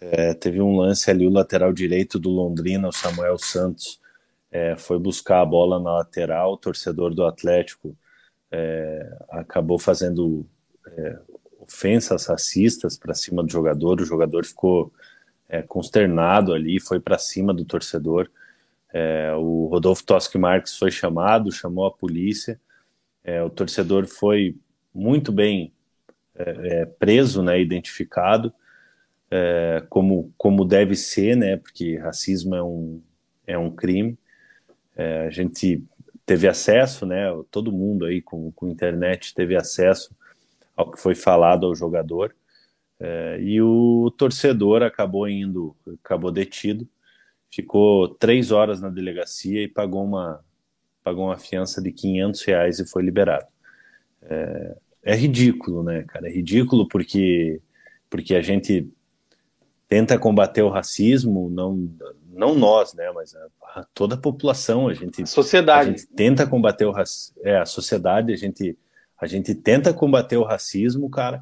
é, teve um lance ali, o lateral direito do Londrina, o Samuel Santos, é, foi buscar a bola na lateral, o torcedor do Atlético é, acabou fazendo é, ofensas racistas para cima do jogador, o jogador ficou é, consternado ali, foi para cima do torcedor. É, o Rodolfo Toschi Marques foi chamado, chamou a polícia, é, o torcedor foi muito bem preso, né, identificado, como, como deve ser, né, porque racismo é um, é um crime. a gente teve acesso, né? Todo mundo aí com, com internet teve acesso ao que foi falado ao jogador. É, e o torcedor acabou indo, acabou detido, ficou três horas na delegacia e pagou uma, pagou uma fiança de 500 reais e foi liberado. É, é ridículo, né, cara? É ridículo porque, porque a gente tenta combater o racismo, não, não nós, né, mas a, a toda a população, a gente, sociedade. A gente tenta combater o racismo, é, a sociedade, a gente, a gente tenta combater o racismo, cara,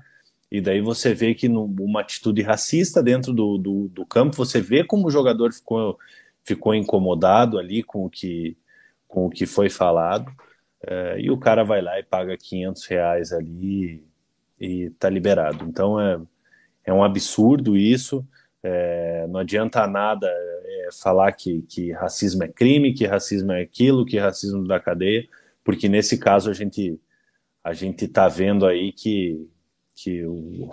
e daí você vê que numa atitude racista dentro do, do, do, campo, você vê como o jogador ficou, ficou incomodado ali com o que, com o que foi falado, é, e o cara vai lá e paga 500 reais ali e, tá liberado. Então é, é um absurdo isso, é, não adianta nada é, falar que, que racismo é crime, que racismo é aquilo, que racismo da cadeia, porque nesse caso a gente a gente está vendo aí que, que o,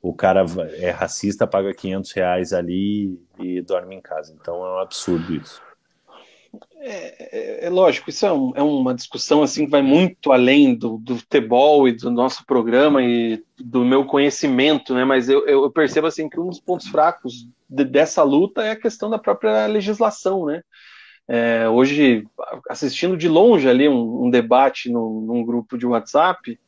o cara é racista, paga 500 reais ali e dorme em casa. Então é um absurdo isso. É, é, é, lógico, isso é, um, é, uma discussão assim que vai muito além do, do, futebol e do nosso programa e do meu conhecimento, né? Mas eu, eu percebo assim que um dos pontos fracos de, dessa luta é a questão da própria legislação, né? É, hoje, assistindo de longe ali um, um debate no, num grupo de WhatsApp,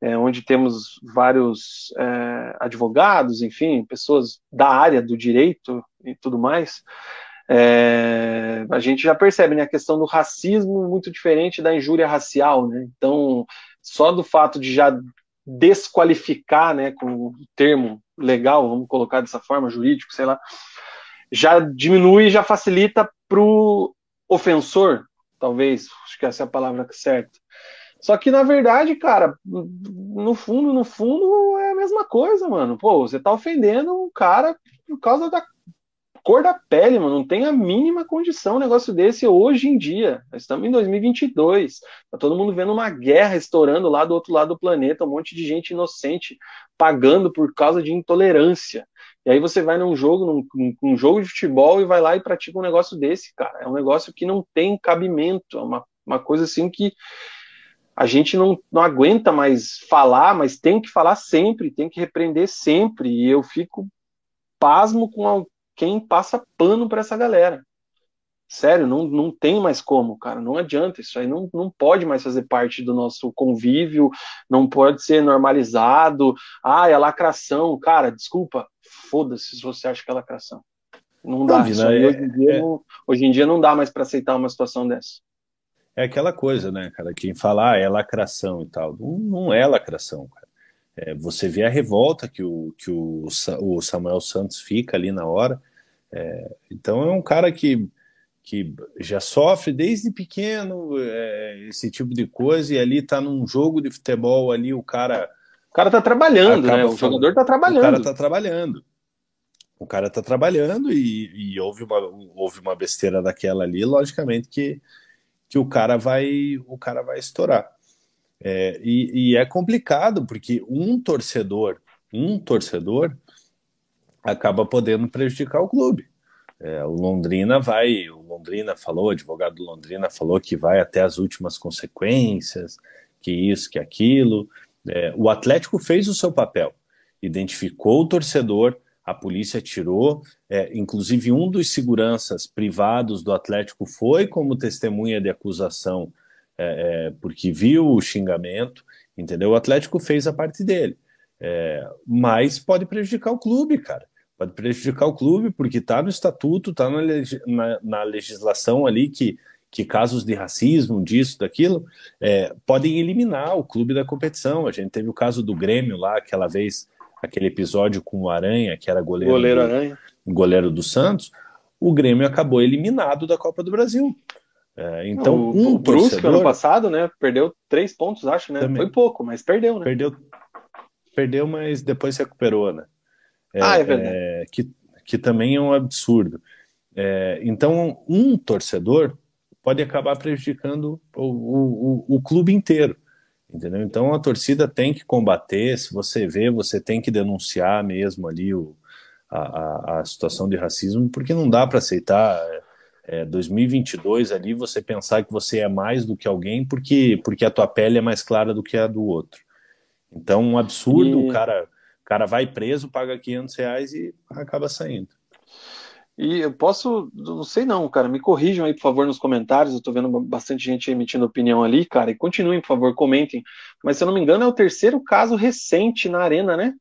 é, onde temos vários é, advogados, enfim, pessoas da área do direito e tudo mais é, a gente já percebe né, a questão do racismo muito diferente da injúria racial, né? Então, só do fato de já desqualificar, né, com o termo legal, vamos colocar dessa forma, jurídico, sei lá, já diminui, já facilita para o ofensor, talvez, acho que essa é a palavra certa. Só que, na verdade, cara, no fundo, no fundo, é a mesma coisa, mano. Pô, você tá ofendendo um cara por causa da cor da pele, mano, não tem a mínima condição um negócio desse hoje em dia. Nós estamos em 2022, tá todo mundo vendo uma guerra estourando lá do outro lado do planeta, um monte de gente inocente pagando por causa de intolerância. E aí você vai num jogo, num, num jogo de futebol e vai lá e pratica um negócio desse, cara. É um negócio que não tem cabimento, é uma, uma coisa assim que a gente não, não aguenta mais falar, mas tem que falar sempre, tem que repreender sempre. E eu fico pasmo com quem passa pano para essa galera. Sério, não, não tem mais como, cara. Não adianta. Isso aí não, não pode mais fazer parte do nosso convívio, não pode ser normalizado. Ah, é lacração. Cara, desculpa, foda-se se você acha que é lacração. Não dá. Não, é, hoje, em dia, é... não, hoje em dia não dá mais para aceitar uma situação dessa. É aquela coisa, né, cara? Quem fala ah, é lacração e tal. Não, não é lacração, cara. É, você vê a revolta que o, que o, o Samuel Santos fica ali na hora. É, então é um cara que, que já sofre desde pequeno é, esse tipo de coisa e ali tá num jogo de futebol ali o cara o cara tá trabalhando, né? O jogador tá trabalhando. O cara tá trabalhando. O cara tá trabalhando e, e houve, uma, houve uma besteira daquela ali, logicamente que, que o cara vai o cara vai estourar. É, e, e, é complicado, porque um torcedor, um torcedor acaba podendo prejudicar o clube. É, o Londrina vai, o Londrina falou, o advogado do Londrina falou que vai até as últimas consequências, que isso, que aquilo. É, o Atlético fez o seu papel, identificou o torcedor, a polícia tirou, é, inclusive um dos seguranças privados do Atlético foi como testemunha de acusação é, é, porque viu o xingamento, entendeu? O Atlético fez a parte dele. É, mas pode prejudicar o clube, cara. Pode prejudicar o clube, porque está no estatuto, está na, na, na, legislação ali que, que casos de racismo, disso, daquilo, é, podem eliminar o clube da competição. A gente teve o caso do Grêmio lá, aquela vez, aquele episódio com o Aranha, que era goleiro, goleiro, do, goleiro do Santos. O Grêmio acabou eliminado da Copa do Brasil É, então, o, um o Brusque, torcedor... ano passado, né? Perdeu três pontos, acho, né? Também. Foi pouco, mas perdeu, né? Perdeu, perdeu mas depois se recuperou, né? É, ah, é verdade. É, que, que também é um absurdo. É, então, um torcedor pode acabar prejudicando o, o, o, o clube inteiro. Entendeu? Então a torcida tem que combater, se você vê, você tem que denunciar mesmo ali o, a, a, a situação de racismo, porque não dá para aceitar é, 2022 ali você pensar que você é mais do que alguém porque, porque a tua pele é mais clara do que a do outro. Então, um absurdo, e... o cara, o cara vai preso, paga 500 reais e acaba saindo. E eu posso, não sei não, cara, me corrijam aí, por favor, nos comentários. Eu tô vendo bastante gente emitindo opinião ali, cara, e continuem, por favor, comentem. Mas se eu não me engano, é o terceiro caso recente na arena, né?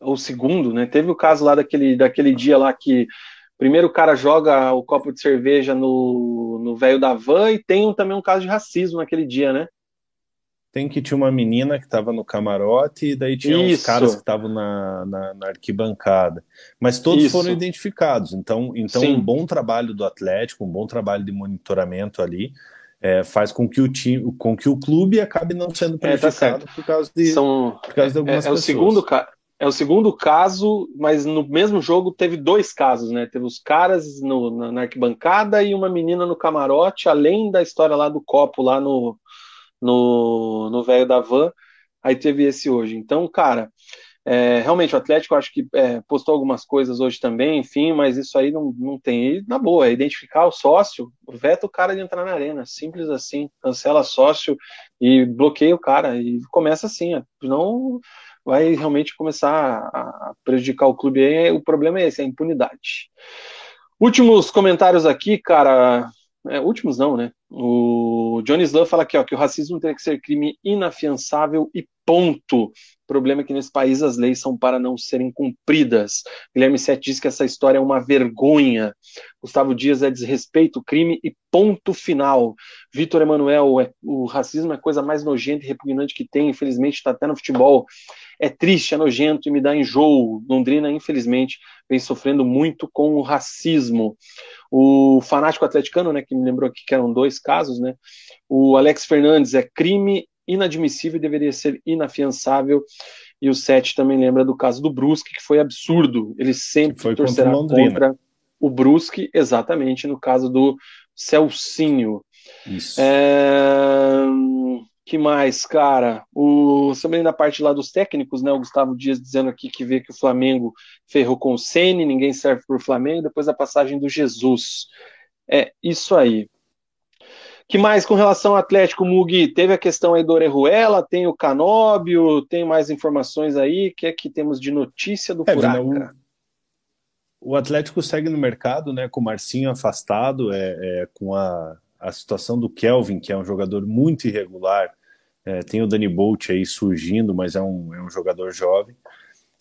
Ou segundo, né? Teve o caso lá daquele, daquele dia lá que primeiro o cara joga o copo de cerveja no, no velho da van e tem um, também um caso de racismo naquele dia, né? Tem que tinha uma menina que estava no camarote e daí tinha Isso. uns caras que estavam na, na, na, arquibancada. Mas todos Isso. foram identificados. Então, então um bom trabalho do Atlético, um bom trabalho de monitoramento ali, é, faz com que o time, com que o clube acabe não sendo prejudicado é, tá por causa de, São, por causa de algumas é, é. O segundo, é o segundo caso, mas no mesmo jogo teve dois casos, né? Teve os caras no, na, na arquibancada e uma menina no camarote, além da história lá do copo lá no no, no velho da van, aí teve esse hoje. Então, cara, é, realmente o Atlético acho que é, postou algumas coisas hoje também, enfim, mas isso aí não, não tem. E, na boa, é identificar o sócio, veta o cara de entrar na arena, simples assim, cancela sócio e bloqueia o cara, e começa assim, não vai realmente começar a prejudicar o clube o problema é esse, é a impunidade. Últimos comentários aqui, cara, é, últimos não, né? O Johnny Slow fala aqui ó, que o racismo tem que ser crime inafiançável e ponto. O problema é que nesse país as leis são para não serem cumpridas. Guilherme Sete diz que essa história é uma vergonha. Gustavo Dias é desrespeito, crime e ponto final. Vitor Emanuel, é, o racismo é a coisa mais nojenta e repugnante que tem, infelizmente está até no futebol. É triste, é nojento e me dá enjoo. Londrina, infelizmente, vem sofrendo muito com o racismo. O fanático atleticano, né, que me lembrou aqui que eram dois casos, né? O Alex Fernandes é crime inadmissível e deveria ser inafiançável. E o Sete também lembra do caso do Brusque, que foi absurdo. Ele sempre foi torcerá contra, contra o Brusque, exatamente, no caso do Celcinho. Isso. É que mais, cara? O também na parte lá dos técnicos, né? O Gustavo Dias dizendo aqui que vê que o Flamengo ferrou com o Ceni, ninguém serve para o Flamengo, depois a passagem do Jesus. É isso aí. Que mais com relação ao Atlético, Mugi? Teve a questão aí do Orejuela, tem o Canóbio, tem mais informações aí? O que é que temos de notícia do é, Furaca? O, o Atlético segue no mercado, né? Com o Marcinho afastado, é, é com a a situação do Kelvin, que é um jogador muito irregular, é, tem o Dani Bolt aí surgindo, mas é um, é um jogador jovem.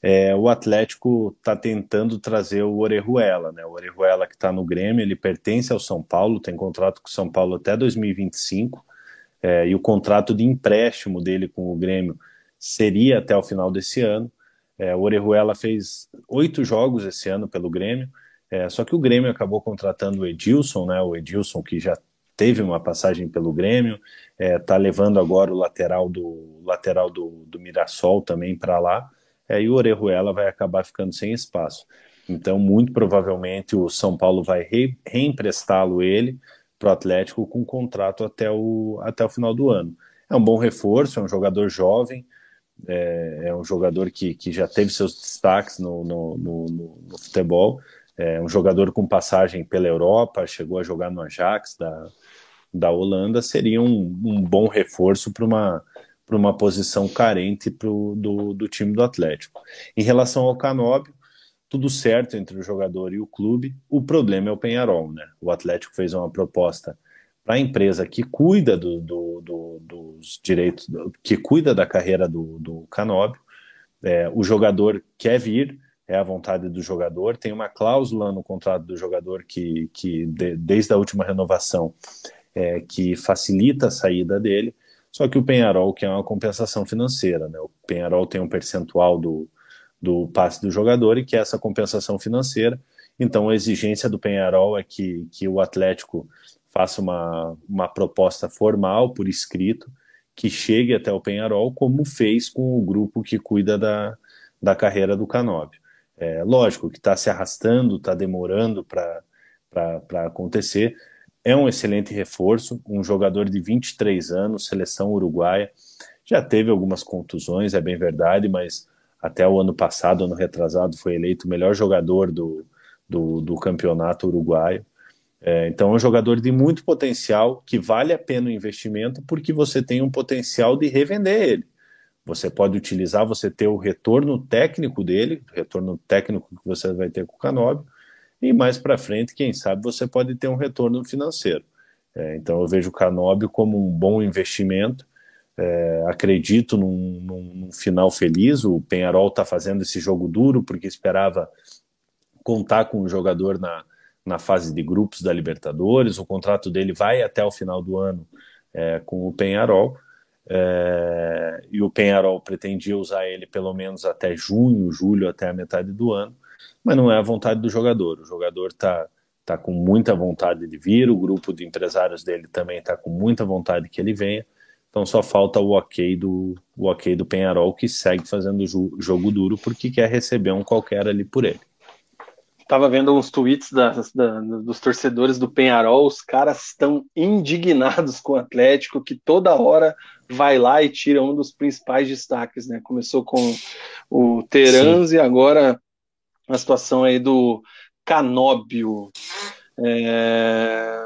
É, o Atlético está tentando trazer o Orejuela, né? O Orejuela que está no Grêmio, ele pertence ao São Paulo, tem contrato com o São Paulo até 2025, é, e o contrato de empréstimo dele com o Grêmio seria até o final desse ano. É, o Orejuela fez oito jogos esse ano pelo Grêmio, é, só que o Grêmio acabou contratando o Edilson, né? O Edilson que já teve uma passagem pelo Grêmio, está é, tá levando agora o lateral do lateral do, do Mirassol também para lá, é, e o Orejuela vai acabar ficando sem espaço. Então, muito provavelmente o São Paulo vai re, reemprestá-lo ele para o Atlético com contrato até o, até o final do ano. É um bom reforço, é um jogador jovem, é, é um jogador que, que já teve seus destaques no, no, no, no futebol, é um jogador com passagem pela Europa, chegou a jogar no Ajax da, da Holanda seria um, um bom reforço para uma, uma posição carente pro, do, do time do Atlético. Em relação ao Canóbio, tudo certo entre o jogador e o clube, o problema é o Penharol. Né? O Atlético fez uma proposta para a empresa que cuida do, do, do, dos direitos, que cuida da carreira do, do Canóbio. É, o jogador quer vir, é a vontade do jogador, tem uma cláusula no contrato do jogador que, que de, desde a última renovação é, que facilita a saída dele, só que o Penharol que é uma compensação financeira, né? O Penharol tem um percentual do, do passe do jogador e que é essa compensação financeira. Então a exigência do Penharol é que, que o Atlético faça uma, uma proposta formal por escrito que chegue até o Penharol, como fez com o grupo que cuida da, da carreira do Canóbio. É, lógico que está se arrastando, está demorando para acontecer. É um excelente reforço, um jogador de 23 anos, seleção uruguaia. Já teve algumas contusões, é bem verdade, mas até o ano passado, ano retrasado, foi eleito o melhor jogador do, do, do campeonato uruguaio. É, então, é um jogador de muito potencial, que vale a pena o investimento, porque você tem um potencial de revender ele. Você pode utilizar, você ter o retorno técnico dele, retorno técnico que você vai ter com o Canóbio, e mais para frente, quem sabe, você pode ter um retorno financeiro. É, então, eu vejo o Canóbio como um bom investimento. É, acredito num, num, num, final feliz. O Penharol está fazendo esse jogo duro porque esperava contar com um jogador na, na fase de grupos da Libertadores. O contrato dele vai até o final do ano é, com o Penharol. É, e o Penharol pretendia usar ele pelo menos até junho, julho, até a metade do ano, mas não é a vontade do jogador. O jogador está tá com muita vontade de vir, o grupo de empresários dele também está com muita vontade que ele venha. Então só falta o ok do o ok do Penharol que segue fazendo jogo duro porque quer receber um qualquer ali por ele. Tava vendo uns tweets das, da, dos torcedores do Penharol, os caras estão indignados com o Atlético, que toda hora vai lá e tira um dos principais destaques, né? Começou com o Terans e agora a situação aí do Canóbio. É...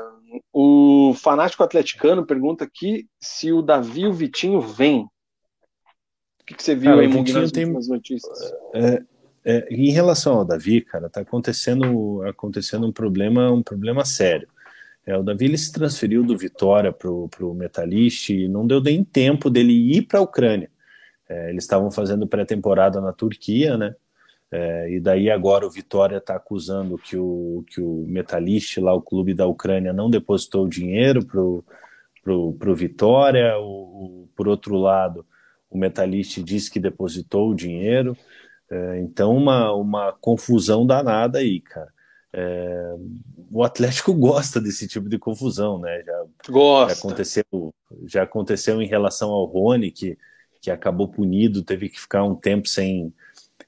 O fanático atleticano pergunta aqui se o Davi e o Vitinho vêm. O que, que você viu Cara, aí, Vitinho tem... notícias? É, é, em relação ao Davi, cara, tá acontecendo, acontecendo um problema, um problema sério. É, o Davi ele se transferiu do Vitória para o Metalist e não deu nem tempo dele ir para a Ucrânia. É, eles estavam fazendo pré-temporada na Turquia, né? É, e daí agora o Vitória está acusando que o, que o Metalist, lá o clube da Ucrânia, não depositou o dinheiro para o Vitória. O, o, por outro lado, o Metalist diz que depositou o dinheiro. É, então, uma, uma confusão danada aí, cara. É, o Atlético gosta desse tipo de confusão, né? Já, gosta. Já aconteceu, já aconteceu em relação ao Rony, que, que acabou punido, teve que ficar um tempo sem,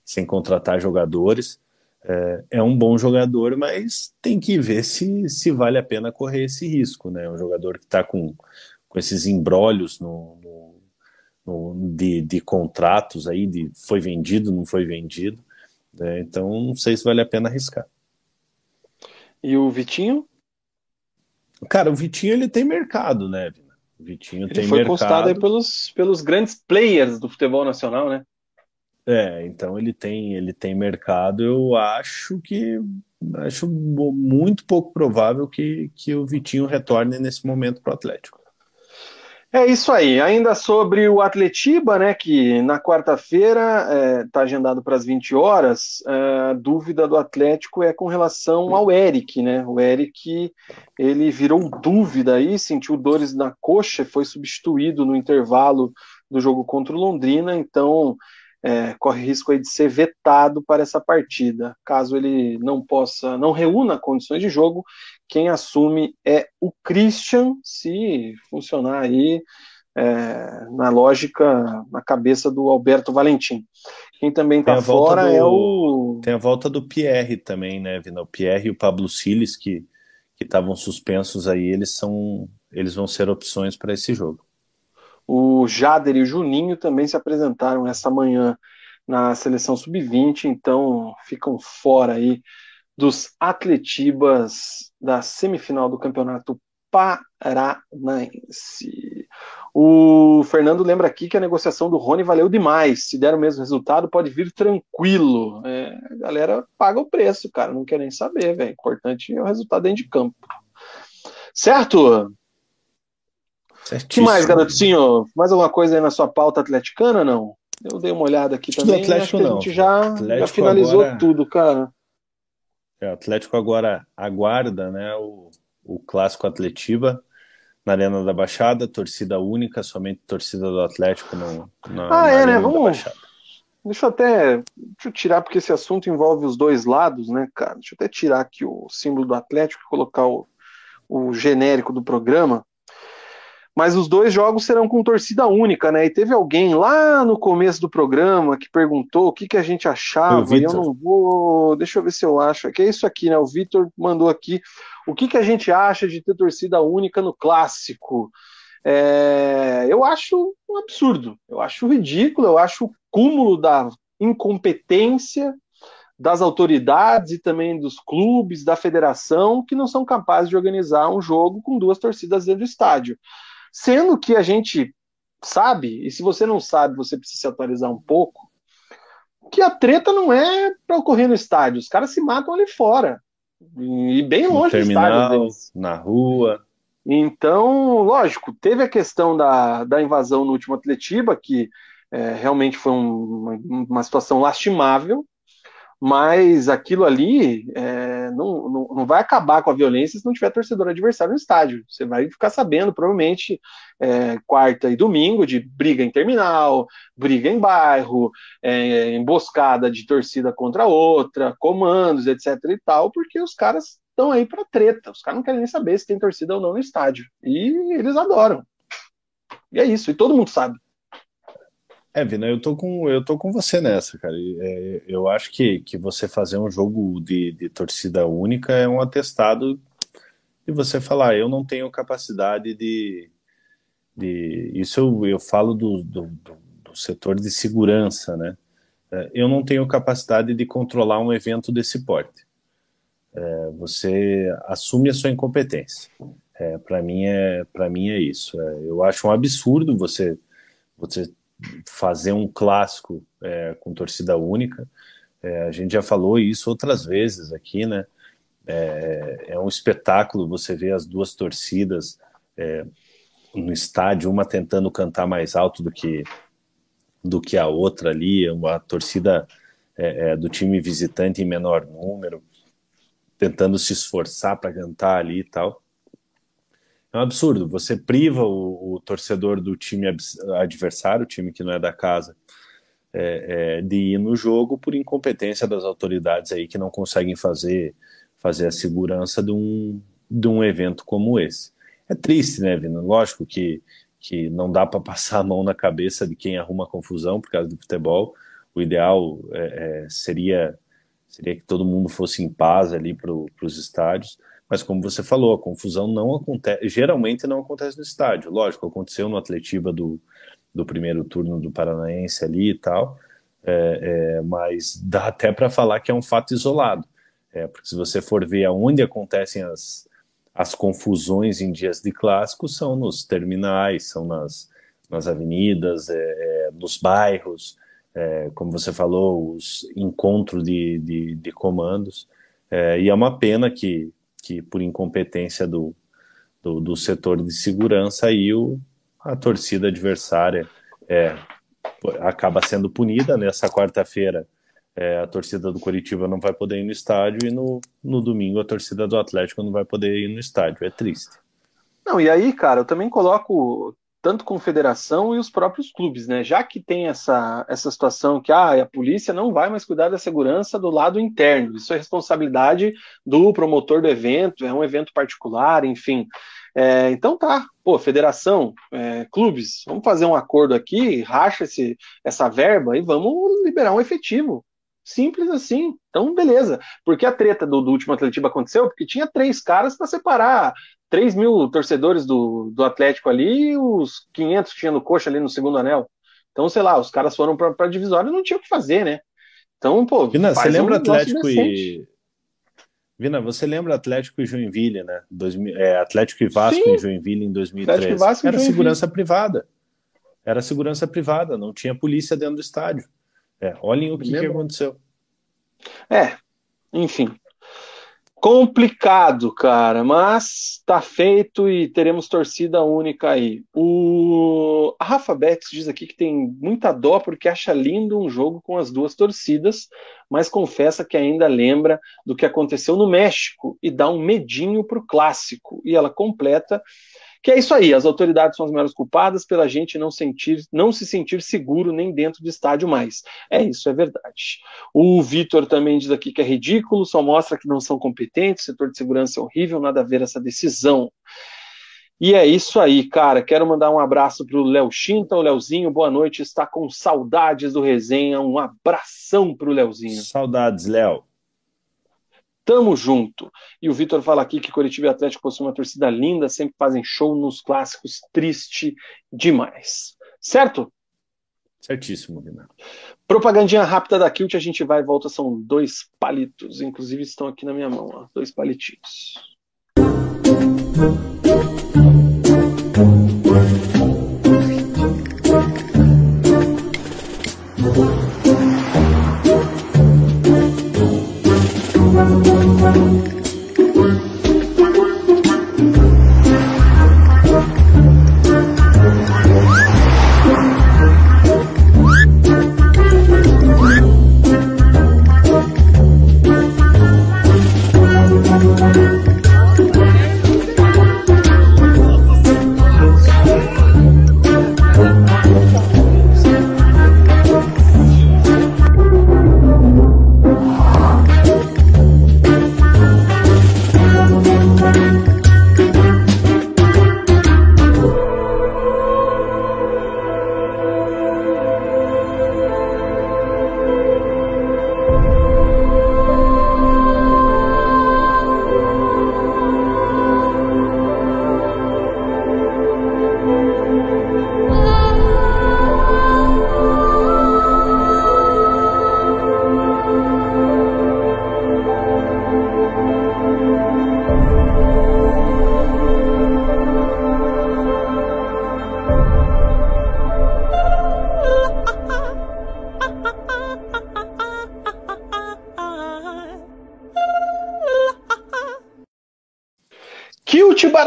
sem contratar jogadores. É, é um bom jogador, mas tem que ver se, se vale a pena correr esse risco, né? Um jogador que está com, com esses embrólios no, no de, de contratos aí, de foi vendido, não foi vendido. Né? Então, não sei se vale a pena arriscar. E o Vitinho? Cara, o Vitinho ele tem mercado, né, Vina? O Vitinho ele tem foi mercado. postado aí pelos, pelos grandes players do futebol nacional, né? É, então ele tem, ele tem mercado. Eu acho que acho muito pouco provável que, que o Vitinho retorne nesse momento para o Atlético. É isso aí. Ainda sobre o Atletiba, né, que na quarta-feira está é, tá agendado para as 20 horas, é, a dúvida do Atlético é com relação ao Eric, né? O Eric, ele virou dúvida aí, sentiu dores na coxa, foi substituído no intervalo do jogo contra o Londrina, então é, corre risco aí de ser vetado para essa partida. Caso ele não possa, não reúna condições de jogo, quem assume é o Christian, se funcionar aí é, na lógica, na cabeça do Alberto Valentim. Quem também está fora do, é o. Tem a volta do Pierre também, né, Vina? O Pierre e o Pablo Siles, que estavam suspensos aí, eles são. Eles vão ser opções para esse jogo. O Jader e o Juninho também se apresentaram essa manhã na seleção sub-20, então ficam fora aí dos Atletibas da semifinal do Campeonato Paranaense. O Fernando lembra aqui que a negociação do Rony valeu demais. Se der o mesmo resultado, pode vir tranquilo. É, a galera paga o preço, cara. Não quer nem saber, velho. Importante é o resultado dentro de campo. Certo? que mais, garotinho? Mais alguma coisa aí na sua pauta atleticana, não? Eu dei uma olhada aqui também. Do Atlético, acho que a gente já, já finalizou agora... tudo, cara. É, o Atlético agora aguarda né, o, o clássico Atletiba na Arena da Baixada, torcida única, somente torcida do Atlético no, na, ah, é, né? Vamos. Deixa eu até deixa eu tirar, porque esse assunto envolve os dois lados, né, cara? Deixa eu até tirar aqui o símbolo do Atlético e colocar o, o genérico do programa, mas os dois jogos serão com torcida única, né? E teve alguém lá no começo do programa que perguntou o que, que a gente achava, e eu não vou. Deixa eu ver se eu acho. É que é isso aqui, né? O Vitor mandou aqui. O que, que a gente acha de ter torcida única no clássico? É... eu acho um absurdo, eu acho ridículo, eu acho o cúmulo da incompetência das autoridades e também dos clubes, da federação, que não são capazes de organizar um jogo com duas torcidas dentro do estádio. Sendo que a gente sabe, e se você não sabe, você precisa se atualizar um pouco, que a treta não é para ocorrer no estádio, os caras se matam ali fora. E bem longe no terminal, do estádio Na rua. Então, lógico, teve a questão da, da invasão no último Atletiba, que é, realmente foi um, uma, uma situação lastimável, mas aquilo ali é, não, não, não, vai acabar com a violência se não tiver torcedor adversário no estádio. Você vai ficar sabendo, provavelmente, é, quarta e domingo, de briga em terminal, briga em bairro, é, emboscada de torcida contra outra, comandos, etc. e tal, porque os caras estão aí para treta. Os caras não querem nem saber se tem torcida ou não no estádio. E eles adoram. E é isso, e todo mundo sabe. É, Vina, eu tô com, eu tô com você nessa, cara. É, eu acho que, que você fazer um jogo de, de torcida única é um atestado de você falar, eu não tenho capacidade de. de isso eu, eu falo do, do, do setor de segurança, né? É, eu não tenho capacidade de controlar um evento desse porte. É, você assume a sua incompetência. É, para mim é mim é isso. É, eu acho um absurdo você você fazer um clássico é, com torcida única. É, a gente já falou isso outras vezes aqui, né? É, é um espetáculo você ver as duas torcidas é, no estádio, uma tentando cantar mais alto do que do que a outra ali, uma torcida é, é, do time visitante em menor número, tentando se esforçar para cantar ali e tal. É um absurdo. Você priva o, o torcedor do time adversário, o time que não é da casa, é, é, de ir no jogo por incompetência das autoridades aí que não conseguem fazer, fazer a segurança de um, de um evento como esse. É triste, né, Vina? Lógico que, que não dá para passar a mão na cabeça de quem arruma confusão por causa do futebol. O ideal é, é seria, seria que todo mundo fosse em paz ali para os estádios mas como você falou, a confusão não acontece, geralmente não acontece no estádio. Lógico, aconteceu no Atletiba do, do primeiro turno do Paranaense ali e tal, é, é, mas dá até para falar que é um fato isolado. É, porque se você for ver aonde acontecem as, as confusões em dias de clássico, são nos terminais, são nas, nas avenidas, é, é, nos bairros, é, como você falou, os encontros de, de, de comandos. e é uma pena que, que por incompetência do, do, do setor de segurança, aí o, a torcida adversária é, acaba sendo punida. Nessa quarta-feira, é, a torcida do Curitiba não vai poder ir no estádio e no, no domingo a torcida do Atlético não vai poder ir no estádio. É triste. Não, e aí, cara, eu também coloco tanto confederação e os próprios clubes, né? Já que tem essa, essa situação que ah, a polícia não vai mais cuidar da segurança do lado interno, isso é responsabilidade do promotor do evento, é um evento particular, enfim. É, então tá, pô, federação, é, clubes, vamos fazer um acordo aqui, racha esse, essa verba e vamos liberar um efetivo. Simples assim. Então, beleza. Porque a treta do, do último Atletiba aconteceu? Porque tinha três caras para separar 3 mil torcedores do, do Atlético ali e os 500 que tinha no coxa ali no segundo anel. Então, sei lá, os caras foram para a divisória e não tinha o que fazer, né? Então, pô. Vina, você lembra um Atlético e. Vina, você lembra Atlético e Joinville, né? Dois, é, Atlético e Vasco Sim. em Joinville em 2013. Vasco Era segurança privada. Era segurança privada, não tinha polícia dentro do estádio. É, olhem o que, que aconteceu. É, enfim. Complicado, cara, mas tá feito e teremos torcida única aí. O a Rafa Bex diz aqui que tem muita dó porque acha lindo um jogo com as duas torcidas, mas confessa que ainda lembra do que aconteceu no México e dá um medinho pro clássico. E ela completa Que é isso aí, as autoridades são as maiores culpadas pela gente não sentir, não se sentir seguro nem dentro do estádio mais. É isso, é verdade. O Vitor também diz aqui que é ridículo, só mostra que não são competentes, o setor de segurança é horrível, nada a ver essa decisão. E é isso aí, cara. Quero mandar um abraço pro Léo Chinta, o Léozinho, boa noite. Está com saudades do resenha. Um abração pro Léozinho. Saudades, Léo. Tamo junto. E o Vitor fala aqui que Curitiba e Atlético possuem uma torcida linda, sempre fazem show nos clássicos, triste demais. Certo? Certíssimo, Renato. Propagandinha rápida da Kilt, a gente vai e volta, são dois palitos, inclusive estão aqui na minha mão, ó, dois palitinhos.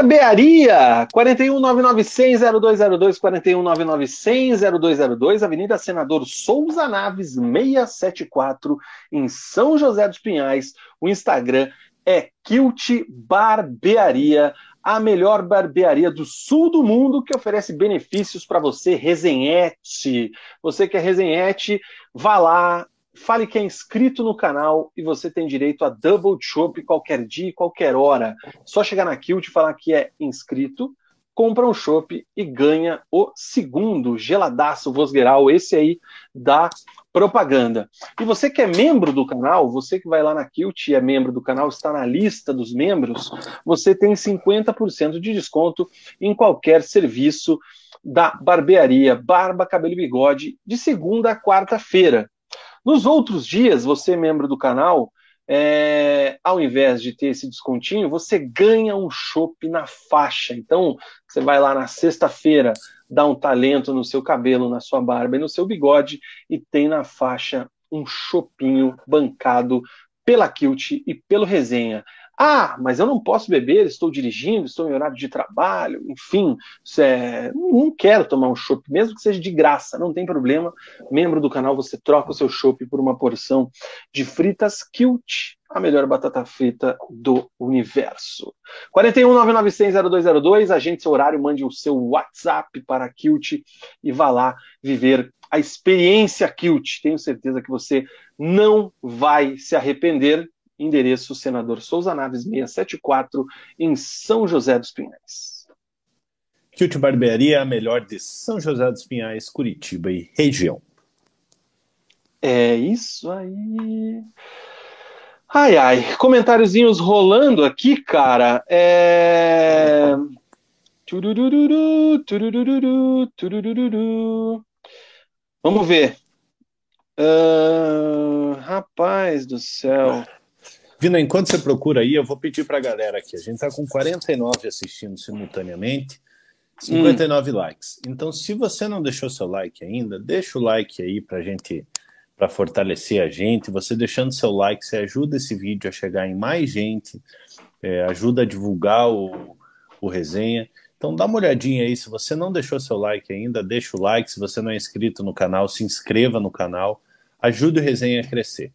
Barbearia, 41991000202, 41991000202, Avenida Senador Souza Naves, 674, em São José dos Pinhais. O Instagram é Kilt Barbearia, a melhor barbearia do sul do mundo que oferece benefícios para você, resenhete. Você que é resenhete, vá lá, Fale que é inscrito no canal e você tem direito a Double Chop qualquer dia e qualquer hora. Só chegar na Kilt e falar que é inscrito, compra um chopp e ganha o segundo geladaço Vosgueral, esse aí da propaganda. E você que é membro do canal, você que vai lá na Kilt e é membro do canal, está na lista dos membros, você tem 50% de desconto em qualquer serviço da barbearia, barba, cabelo e bigode, de segunda a quarta-feira. Nos outros dias, você, membro do canal, é, ao invés de ter esse descontinho, você ganha um chopp na faixa. Então, você vai lá na sexta-feira, dá um talento no seu cabelo, na sua barba e no seu bigode, e tem na faixa um chopinho bancado pela Kilt e pelo Resenha. Ah, mas eu não posso beber, estou dirigindo, estou em horário de trabalho, enfim, é, não quero tomar um chopp, mesmo que seja de graça, não tem problema. Membro do canal, você troca o seu chopp por uma porção de fritas Kilt, a melhor batata frita do universo. 41991000202, agende seu horário, mande o seu WhatsApp para Kilt e vá lá viver a experiência Kilt. Tenho certeza que você não vai se arrepender endereço Senador Souza Naves 674, em São José dos Pinhais. Kilt Barbearia, a melhor de São José dos Pinhais, Curitiba e região. É isso aí. Ai, ai, comentáriozinhos rolando aqui, cara. É... Turururu, turururu, turururu. Vamos ver. Uh, rapaz do céu. Vina, enquanto você procura aí, eu vou pedir para a galera aqui. A gente está com 49 assistindo simultaneamente, 59 hum. likes. Então, se você não deixou seu like ainda, deixa o like aí para gente, para fortalecer a gente. Você deixando seu like, você ajuda esse vídeo a chegar em mais gente, é, ajuda a divulgar o, o resenha. Então dá uma olhadinha aí, se você não deixou seu like ainda, deixa o like. Se você não é inscrito no canal, se inscreva no canal. Ajude o resenha a crescer.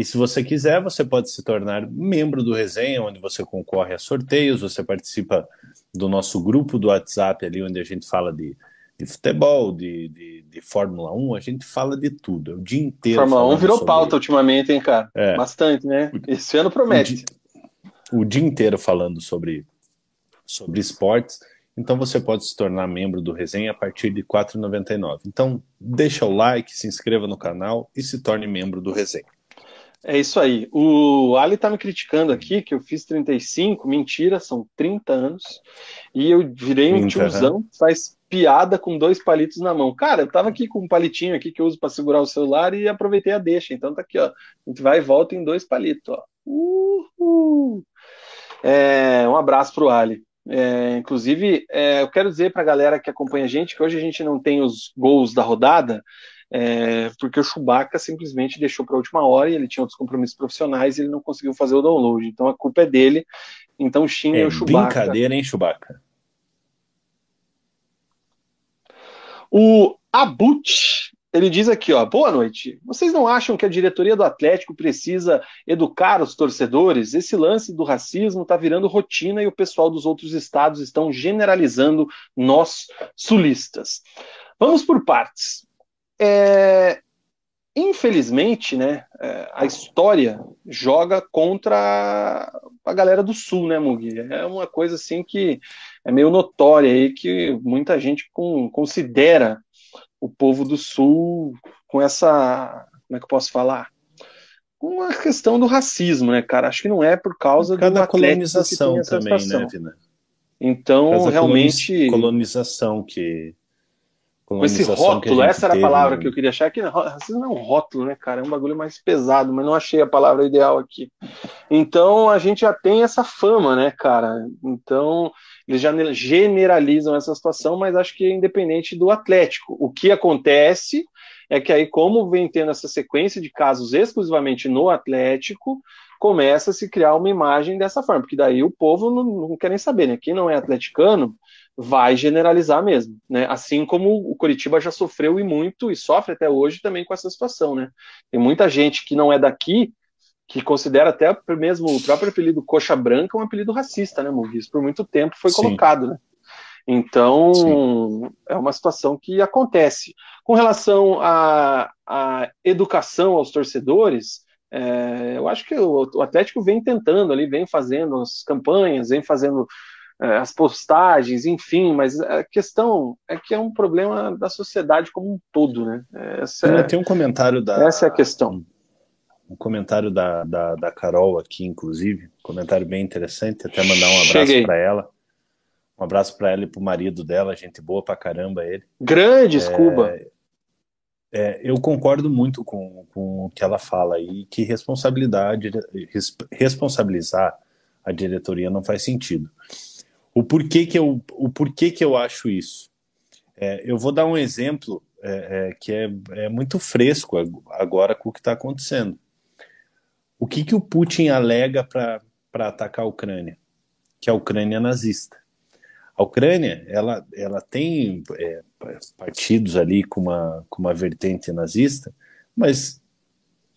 E se você quiser, você pode se tornar membro do Resenha, onde você concorre a sorteios, você participa do nosso grupo do WhatsApp ali, onde a gente fala de, de futebol, de, de, de, Fórmula 1, a gente fala de tudo, é o dia inteiro. Fórmula 1 virou pauta ultimamente, hein, cara? É. Bastante, né? Esse ano promete. O dia, o dia inteiro falando sobre, sobre esportes. Então você pode se tornar membro do Resenha a partir de R$ 4,99. Então deixa o like, se inscreva no canal e se torne membro do Resenha. É isso aí. O Ali tá me criticando aqui que eu fiz 35, mentira, são 30 anos. E eu virei um 30, tiozão né? faz piada com dois palitos na mão. Cara, eu tava aqui com um palitinho aqui que eu uso para segurar o celular e aproveitei a deixa. Então tá aqui, ó. A gente vai e volta em dois palitos, ó. Uhul. É, um abraço pro Ali. É, inclusive, é, eu quero dizer para a galera que acompanha a gente que hoje a gente não tem os gols da rodada, é, porque o Chewbacca simplesmente deixou para a última hora e ele tinha outros compromissos profissionais e ele não conseguiu fazer o download. Então a culpa é dele. Então xingue é, o Chewbacca. Brincadeira, hein, Chewbacca? O Abut, ele diz aqui, ó, boa noite. Vocês não acham que a diretoria do Atlético precisa educar os torcedores? Esse lance do racismo está virando rotina e o pessoal dos outros estados estão generalizando nós sulistas. Vamos por partes. É, infelizmente, né, é, a história joga contra a galera do Sul, né, Mugi? É uma coisa assim que é meio notória aí que muita gente com, considera o povo do Sul com essa, como é que eu posso falar? Com a questão do racismo, né, cara? Acho que não é por causa por da colonização também, né, Vina? Então, realmente colonização que com esse rótulo, essa era a palavra né? que eu queria achar, que racismo não é um rótulo, né, cara? É um bagulho mais pesado, mas não achei a palavra ideal aqui. Então a gente já tem essa fama, né, cara? Então eles já generalizam essa situação, mas acho que é independente do Atlético. O que acontece é que aí, como vem tendo essa sequência de casos exclusivamente no Atlético, começa a se criar uma imagem dessa forma, porque daí o povo não, não quer nem saber, né? Quem não é atleticano vai generalizar mesmo, né? Assim como o Curitiba já sofreu e muito e sofre até hoje também com essa situação, né? Tem muita gente que não é daqui que considera até mesmo o próprio apelido coxa branca um apelido racista, né, Muguiz? Por muito tempo foi Sim. colocado, né? Então, Sim. é uma situação que acontece. Com relação à, à educação aos torcedores, é, eu acho que o, o, Atlético vem tentando ali, vem fazendo as campanhas, vem fazendo as postagens, enfim, mas a questão é que é um problema da sociedade como um todo, né? Essa é, tem um comentário da. Essa é a questão. Um comentário da, da, da Carol aqui, inclusive, um comentário bem interessante, até mandar um abraço para ela. Um abraço para ela e para o marido dela, gente boa pra caramba ele. Grande! É, é, eu concordo muito com, com o que ela fala aí, que responsabilidade, responsabilizar a diretoria não faz sentido. O porquê que eu, o porquê que eu acho isso? É, eu vou dar um exemplo é, é que é, é, muito fresco agora com o que está acontecendo. O que, que o Putin alega para atacar a Ucrânia? Que a Ucrânia é nazista. A Ucrânia, ela, ela tem é, partidos ali com uma, com uma vertente nazista, mas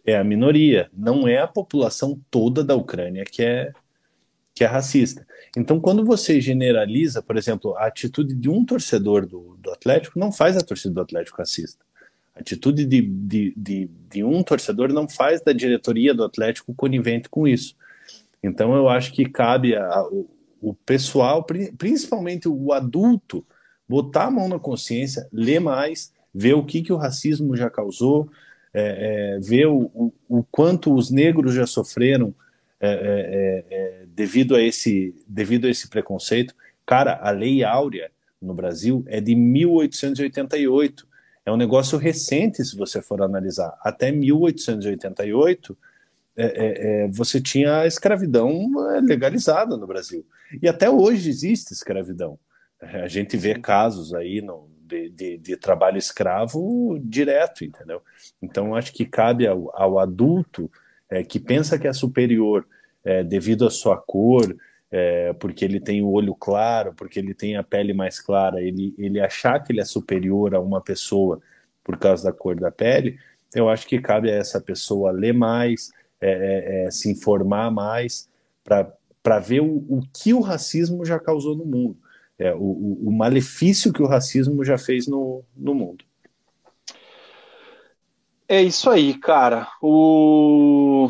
é a minoria, não é a população toda da Ucrânia que é, que é racista. Então, quando você generaliza, por exemplo, a atitude de um torcedor do, do Atlético não faz a torcida do Atlético racista. A atitude de, de, de, de um torcedor não faz da diretoria do Atlético conivente com isso. Então, eu acho que cabe a, o pessoal, principalmente o adulto, botar a mão na consciência, ler mais, ver o que, que o racismo já causou, é, é, ver o, o, o, quanto os negros já sofreram é, é, é, é, devido, a esse, devido a esse preconceito. Cara, a Lei Áurea no Brasil é de 1888. É um negócio recente, se você for analisar. Até 1888, é, é, é, você tinha a escravidão legalizada no Brasil. E até hoje existe escravidão. A gente vê casos aí no, de, de, de, trabalho escravo direto, entendeu? Então, acho que cabe ao, ao adulto é, que pensa que é superior devido à sua cor, porque ele tem o olho claro, porque ele tem a pele mais clara, ele, ele achar que ele é superior a uma pessoa por causa da cor da pele, eu acho que cabe a essa pessoa ler mais, é, é, se informar mais para ver o, o, que o racismo já causou no mundo, é, o, o, malefício que o racismo já fez no, no mundo. É isso aí, cara. O,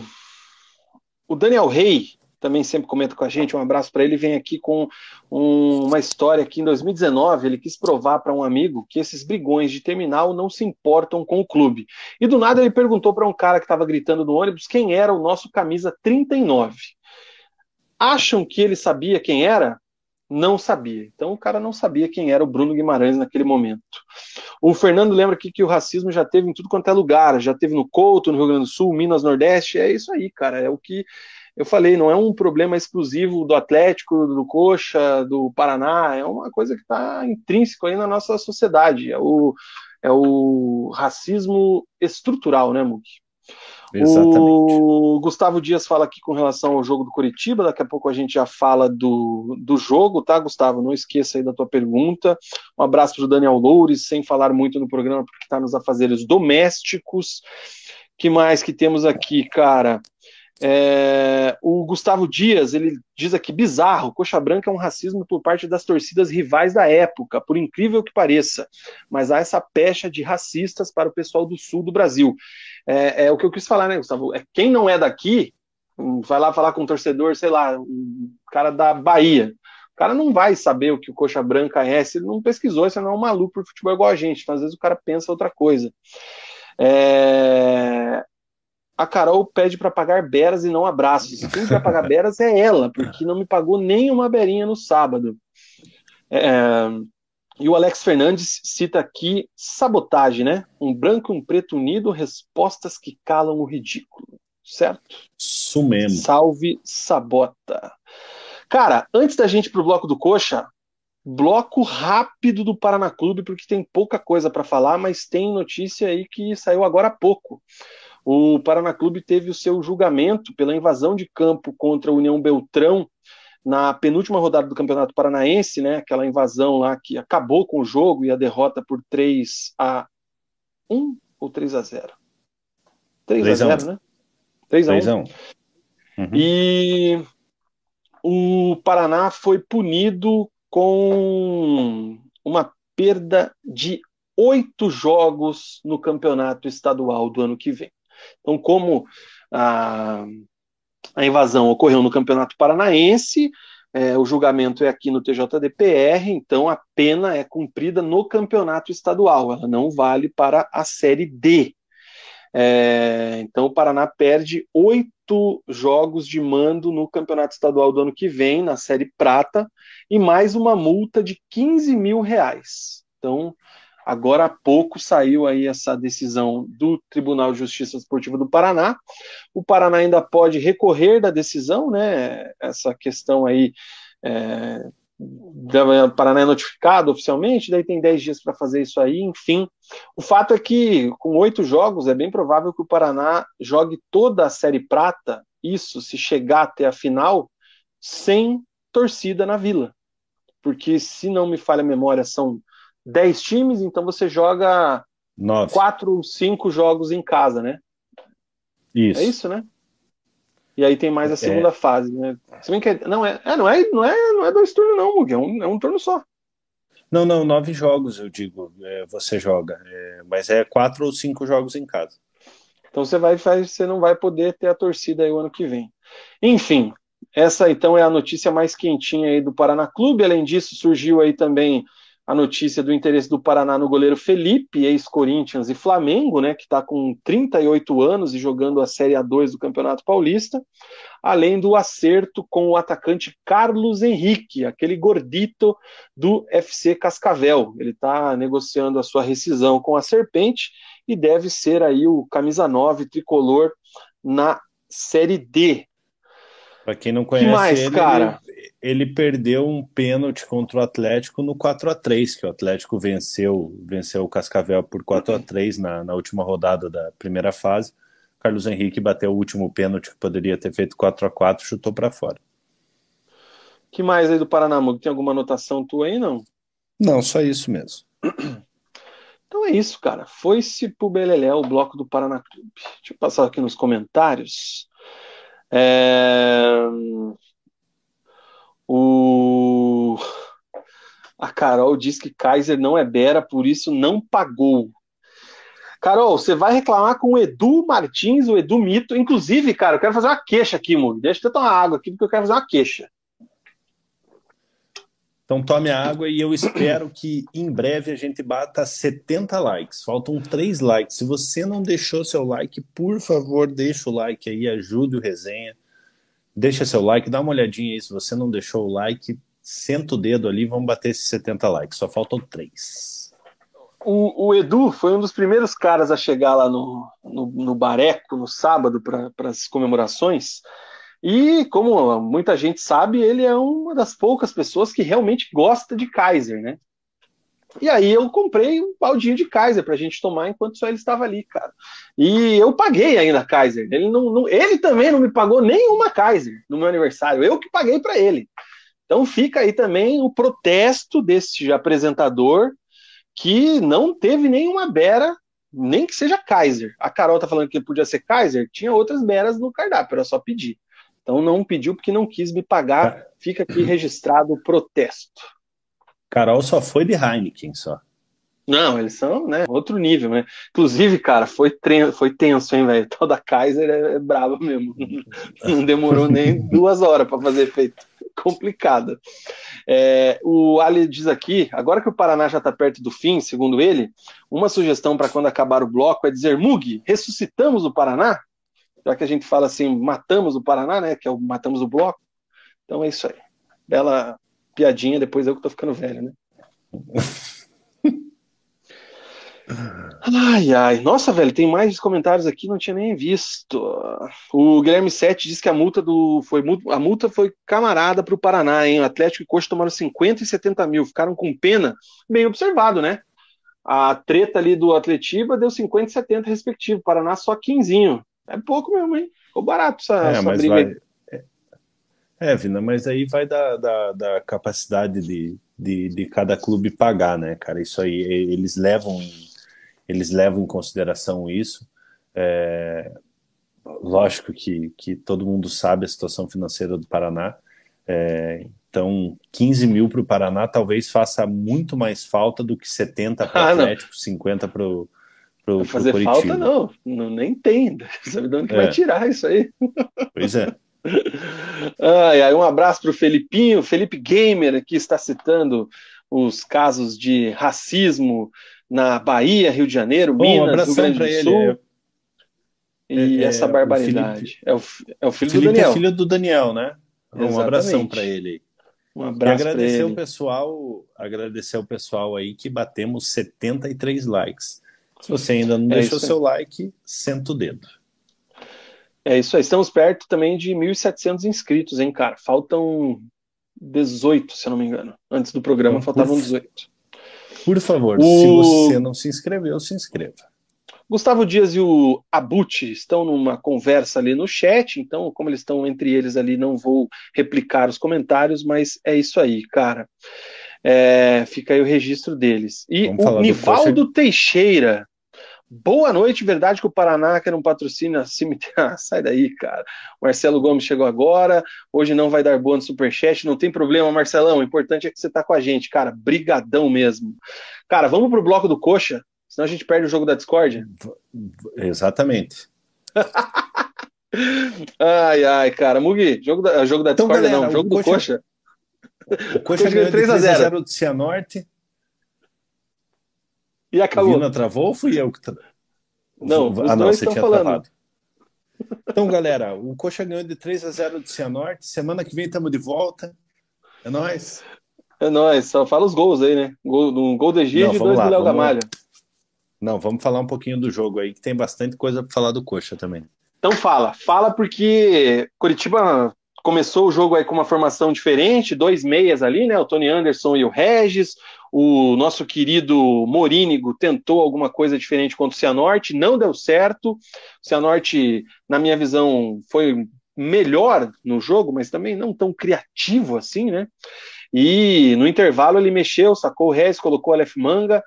o Daniel Rey também sempre comenta com a gente, um abraço para ele, vem aqui com um, uma história que em 2019 ele quis provar para um amigo que esses brigões de terminal não se importam com o clube. E do nada ele perguntou para um cara que estava gritando no ônibus quem era o nosso camisa 39. Acham que ele sabia quem era? Não sabia. Então o cara não sabia quem era o Bruno Guimarães naquele momento. O Fernando lembra aqui que o racismo já teve em tudo quanto é lugar, já teve no Couto, no Rio Grande do Sul, Minas Nordeste, é isso aí, cara, é o que eu falei, não é um problema exclusivo do Atlético, do Coxa, do Paraná, é uma coisa que está intrínseco aí na nossa sociedade, é o, é o racismo estrutural, né, Muki? Exatamente. O Gustavo Dias fala aqui com relação ao jogo do Curitiba, daqui a pouco a gente já fala do, do jogo, tá, Gustavo? Não esqueça aí da tua pergunta. Um abraço para o Daniel Loures, sem falar muito no programa, porque está nos afazeres domésticos. que mais que temos aqui, cara? É, o Gustavo Dias, ele diz aqui, bizarro, coxa branca é um racismo por parte das torcidas rivais da época, por incrível que pareça, mas há essa pecha de racistas para o pessoal do sul do Brasil. É, é o que eu quis falar, né, Gustavo? É, quem não é daqui, hum, vai lá falar com um torcedor, sei lá, um cara da Bahia, o cara não vai saber o que o coxa branca é, se ele não pesquisou, se não é um maluco por futebol igual a gente, então às vezes o cara pensa outra coisa. É, a Carol pede para pagar beras e não abraços. Quem vai pagar beras é ela, porque não me pagou nem uma berinha no sábado. É, e o Alex Fernandes cita aqui sabotagem, né? Um branco e um preto unido, respostas que calam o ridículo. Certo? Isso mesmo. Salve Sabota. Cara, antes da gente ir pro bloco do Coxa, bloco rápido do Paraná Clube, porque tem pouca coisa para falar, mas tem notícia aí que saiu agora há pouco. O Paraná Clube teve o seu julgamento pela invasão de campo contra a União Beltrão na penúltima rodada do Campeonato Paranaense, né? Aquela invasão lá que acabou com o jogo e a derrota por 3 a 1 ou 3 a 0. 3, 3 a 0, né? 3 a 1. 3 a 1. Uhum. E o Paraná foi punido com uma perda de oito jogos no campeonato estadual do ano que vem. Então, como a, a invasão ocorreu no Campeonato Paranaense, é, o julgamento é aqui no TJDPR, então a pena é cumprida no campeonato estadual, ela não vale para a Série D. É, então o Paraná perde oito jogos de mando no campeonato estadual do ano que vem, na Série Prata, e mais uma multa de 15 mil reais. Então Agora há pouco saiu aí essa decisão do Tribunal de Justiça Esportiva do Paraná. O Paraná ainda pode recorrer da decisão, né? Essa questão aí. É, o Paraná é notificado oficialmente, daí tem 10 dias para fazer isso aí, enfim. O fato é que, com oito jogos, é bem provável que o Paraná jogue toda a Série Prata, isso se chegar até a final, sem torcida na vila. Porque, se não me falha a memória, são 10 times, então você joga Nove. quatro, cinco jogos em casa, né? Isso. É isso, né? E aí tem mais a é. segunda é. fase, né? Se bem que é, não é, é, não é, não é, não é dois turnos não, Mug, é um, é um turno só. Não, não, nove jogos eu digo, é, você joga, é, mas é quatro ou cinco jogos em casa. Então você vai, você não vai poder ter a torcida aí o ano que vem. Enfim, essa então é a notícia mais quentinha aí do Paraná Clube. Além disso, surgiu aí também a notícia do interesse do Paraná no goleiro Felipe, ex-Corinthians e Flamengo, né, que está com 38 anos e jogando a Série A2 do Campeonato Paulista, além do acerto com o atacante Carlos Henrique, aquele gordito do FC Cascavel. Ele está negociando a sua rescisão com a Serpente e deve ser aí o camisa 9 tricolor na Série D. Para quem não conhece mais, ele, cara? ele perdeu um pênalti contra o Atlético no 4 a 3 que o Atlético venceu, venceu o Cascavel por 4 a 3 na, na última rodada da primeira fase. Carlos Henrique bateu o último pênalti que poderia ter feito 4 a 4 chutou para fora. que mais aí do Paraná, Tem alguma anotação tua aí, não? Não, só isso mesmo. Então é isso, cara. Foi-se pro Beleléu, o bloco do Paraná Clube. Deixa eu passar aqui nos comentários. É... O... A Carol diz que Kaiser não é Bera, por isso não pagou. Carol, você vai reclamar com o Edu Martins, o Edu Mito. Inclusive, cara, eu quero fazer uma queixa aqui, Mug. Deixa eu tomar água aqui, porque eu quero fazer uma queixa. Então tome a água e eu espero que em breve a gente bata 70 likes. Faltam 3 likes. Se você não deixou seu like, por favor, deixa o like aí, ajude o resenha. Deixa seu like, dá uma olhadinha aí. Se você não deixou o like, senta o dedo ali, vamos bater esses 70 likes. Só faltam 3 o, o, Edu foi um dos primeiros caras a chegar lá no, no, no Bareco no sábado para as comemorações. E, como muita gente sabe, ele é uma das poucas pessoas que realmente gosta de Kaiser, né? E aí eu comprei um baldinho de Kaiser para a gente tomar enquanto só ele estava ali, cara. E eu paguei ainda Kaiser. Ele, não, não, ele também não me pagou nenhuma Kaiser no meu aniversário. Eu que paguei para ele. Então fica aí também o protesto desse apresentador que não teve nenhuma Bera, nem que seja Kaiser. A Carol tá falando que podia ser Kaiser, tinha outras Beras no cardápio, era só pedir. Então não pediu porque não quis me pagar. Fica aqui registrado o protesto. Carol só foi de Heineken só. Não, eles são, né, outro nível, né? Inclusive, cara, foi, foi tenso, hein, velho? Tal da Kaiser é, é brava mesmo. Não demorou nem duas horas para fazer efeito. Complicado. É, o Ali diz aqui, agora que o Paraná já está perto do fim, segundo ele, uma sugestão para quando acabar o bloco é dizer, Mug, ressuscitamos o Paraná? Já que a gente fala assim, matamos o Paraná, né? Que é o matamos o bloco. Então é isso aí. Bela piadinha, depois eu que tô ficando velho, né? Ai, ai. Nossa, velho, tem mais comentários aqui, não tinha nem visto. O Guilherme Sete diz que a multa do. Foi, a multa foi camarada para o Paraná, hein? O Atlético e Coxa tomaram 50 e 70 mil, ficaram com pena. Bem observado, né? A treta ali do Atletiba deu 50 e 70 respectivo. Paraná só 15. É pouco mesmo, hein? Ficou barato essa, é, essa mas briga. Vai... É, é, Vina, mas aí vai da, da, da capacidade de, de, de cada clube pagar, né, cara? Isso aí, eles levam eles levam em consideração isso. É, lógico que, que todo mundo sabe a situação financeira do Paraná, é, então 15 mil para o Paraná talvez faça muito mais falta do que 70 para o ah, Atlético, não. 50 para o Pro, fazer pro falta não, não nem tem. Sabe de onde é. vai tirar isso aí? Pois é. ai, ai, um abraço para o Felipinho, Felipe Gamer, que está citando os casos de racismo na Bahia, Rio de Janeiro, Bom, Minas, um Rio Grande do ele. Sul. E é, essa barbaridade. É o, Felipe, é o filho Felipe do Daniel. é filho do Daniel, né? Um abração para ele. Um abraço e agradecer o pessoal, agradecer o pessoal aí que batemos 73 likes. Se você ainda não é deixou seu like, senta o dedo. É isso aí. Estamos perto também de 1.700 inscritos, hein, cara? Faltam 18, se eu não me engano. Antes do programa então, faltavam 18. Por favor, o... se você não se inscreveu, se inscreva. Gustavo Dias e o Abuti estão numa conversa ali no chat, então, como eles estão entre eles ali, não vou replicar os comentários, mas é isso aí, cara. É, fica aí o registro deles. E Vamos o Nivaldo Teixeira Boa noite, verdade que o Paraná quer um patrocínio. Ah, sai daí, cara. Marcelo Gomes chegou agora. Hoje não vai dar boa no Superchat. Não tem problema, Marcelão. O importante é que você tá com a gente, cara. Brigadão mesmo. Cara, vamos pro bloco do Coxa, senão a gente perde o jogo da Discord. Exatamente. ai, ai, cara. Mugi, jogo da, jogo da então, Discord galera, não, jogo do Coxa. O Coxa ganhou 3 a 0 do Cianorte. E acabou. O Vina travou ou fui eu que tra... Não, os ah, não, dois você tinha falando. travado. Então, galera, o Coxa ganhou de 3 a 0 do Cianorte. Semana que vem estamos de volta. É nóis. É nóis. Só fala os gols aí, né? Gol, um gol do Egídio e dois lá, do Léo Gamalho. Não, vamos falar um pouquinho do jogo aí, que tem bastante coisa para falar do Coxa também. Então fala. Fala porque Curitiba começou o jogo aí com uma formação diferente, dois meias ali, né? O Tony Anderson e o Regis. O nosso querido Morínigo tentou alguma coisa diferente contra o Cianorte, não deu certo. O Cianorte, na minha visão, foi melhor no jogo, mas também não tão criativo assim, né? E no intervalo ele mexeu, sacou o Regis, colocou o Aleph Manga.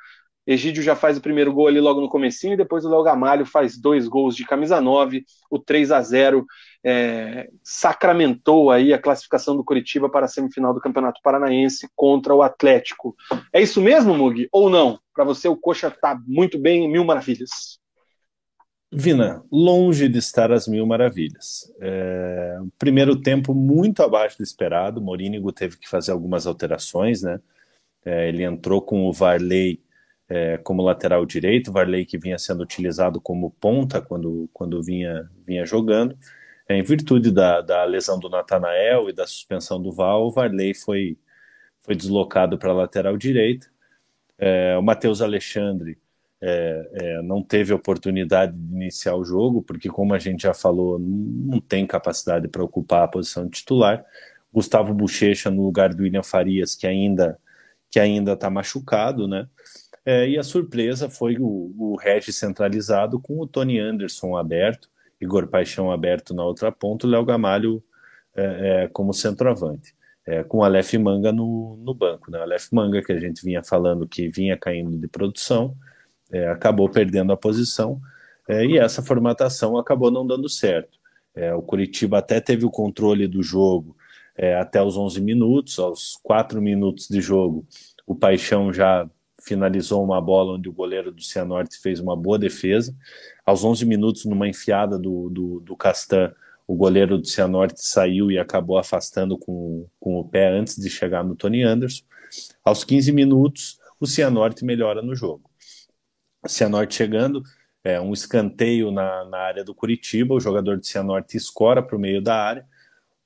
Egídio já faz o primeiro gol ali logo no comecinho, e depois o Léo Gamalho faz dois gols de camisa 9, o 3 a 0 é, sacramentou aí a classificação do Curitiba para a semifinal do Campeonato Paranaense contra o Atlético. É isso mesmo, Mug? Ou não? Para você o Coxa está muito bem, mil maravilhas. Vina, longe de estar às mil maravilhas. É, primeiro tempo muito abaixo do esperado. Morínigo teve que fazer algumas alterações, né? É, ele entrou com o Varley é, como lateral direito, Varley que vinha sendo utilizado como ponta quando, quando vinha, vinha jogando. É, em virtude da, da lesão do Natanael e da suspensão do Val, o Varley foi, foi deslocado para a lateral direita. É, o Matheus Alexandre é, é, não teve oportunidade de iniciar o jogo, porque, como a gente já falou, não tem capacidade para ocupar a posição de titular. Gustavo Bochecha no lugar do William Farias, que ainda que ainda está machucado, né? É, e a surpresa foi o, o Regis centralizado com o Tony Anderson aberto, Igor Paixão aberto na outra ponta, Léo Gamalho é, é, como centroavante, é, com Aleph Manga no, no banco. Né? Aleph Manga, que a gente vinha falando que vinha caindo de produção, é, acabou perdendo a posição é, e essa formatação acabou não dando certo. É, o Curitiba até teve o controle do jogo até os 11 minutos, aos 4 minutos de jogo, o Paixão já finalizou uma bola onde o goleiro do Cianorte fez uma boa defesa. Aos 11 minutos, numa enfiada do, do, do Castan, o goleiro do Cianorte saiu e acabou afastando com, com o pé antes de chegar no Tony Anderson. Aos 15 minutos, o Cianorte melhora no jogo. Cianorte chegando, é, um escanteio na, na área do Curitiba, o jogador de Cianorte escora para o meio da área,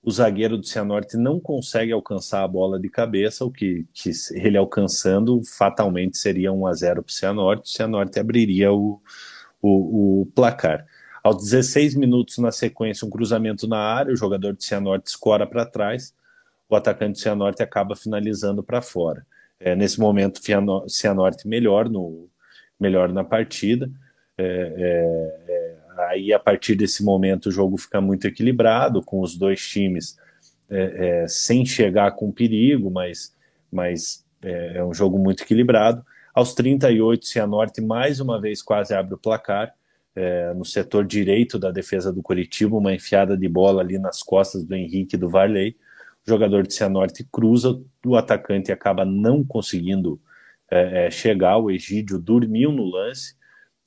o zagueiro do Cianorte não consegue alcançar a bola de cabeça, o que, que ele alcançando fatalmente seria 1 a 0 para o Cianorte, o Cianorte abriria o, o, o, placar. Aos 16 minutos na sequência, um cruzamento na área, o jogador do Cianorte escora para trás, o atacante do Cianorte acaba finalizando para fora. É, nesse momento, o Cianorte melhor no, melhor na partida. É, é, é, aí, a partir desse momento, o jogo fica muito equilibrado, com os dois times é, é, sem chegar com perigo, mas, mas é, um jogo muito equilibrado. Aos 38, Cianorte mais uma vez quase abre o placar. no setor direito da defesa do Curitiba, uma enfiada de bola ali nas costas do Henrique e do Varley. O jogador de Cianorte cruza, o atacante acaba não conseguindo é, é, chegar, o Egídio dormiu no lance,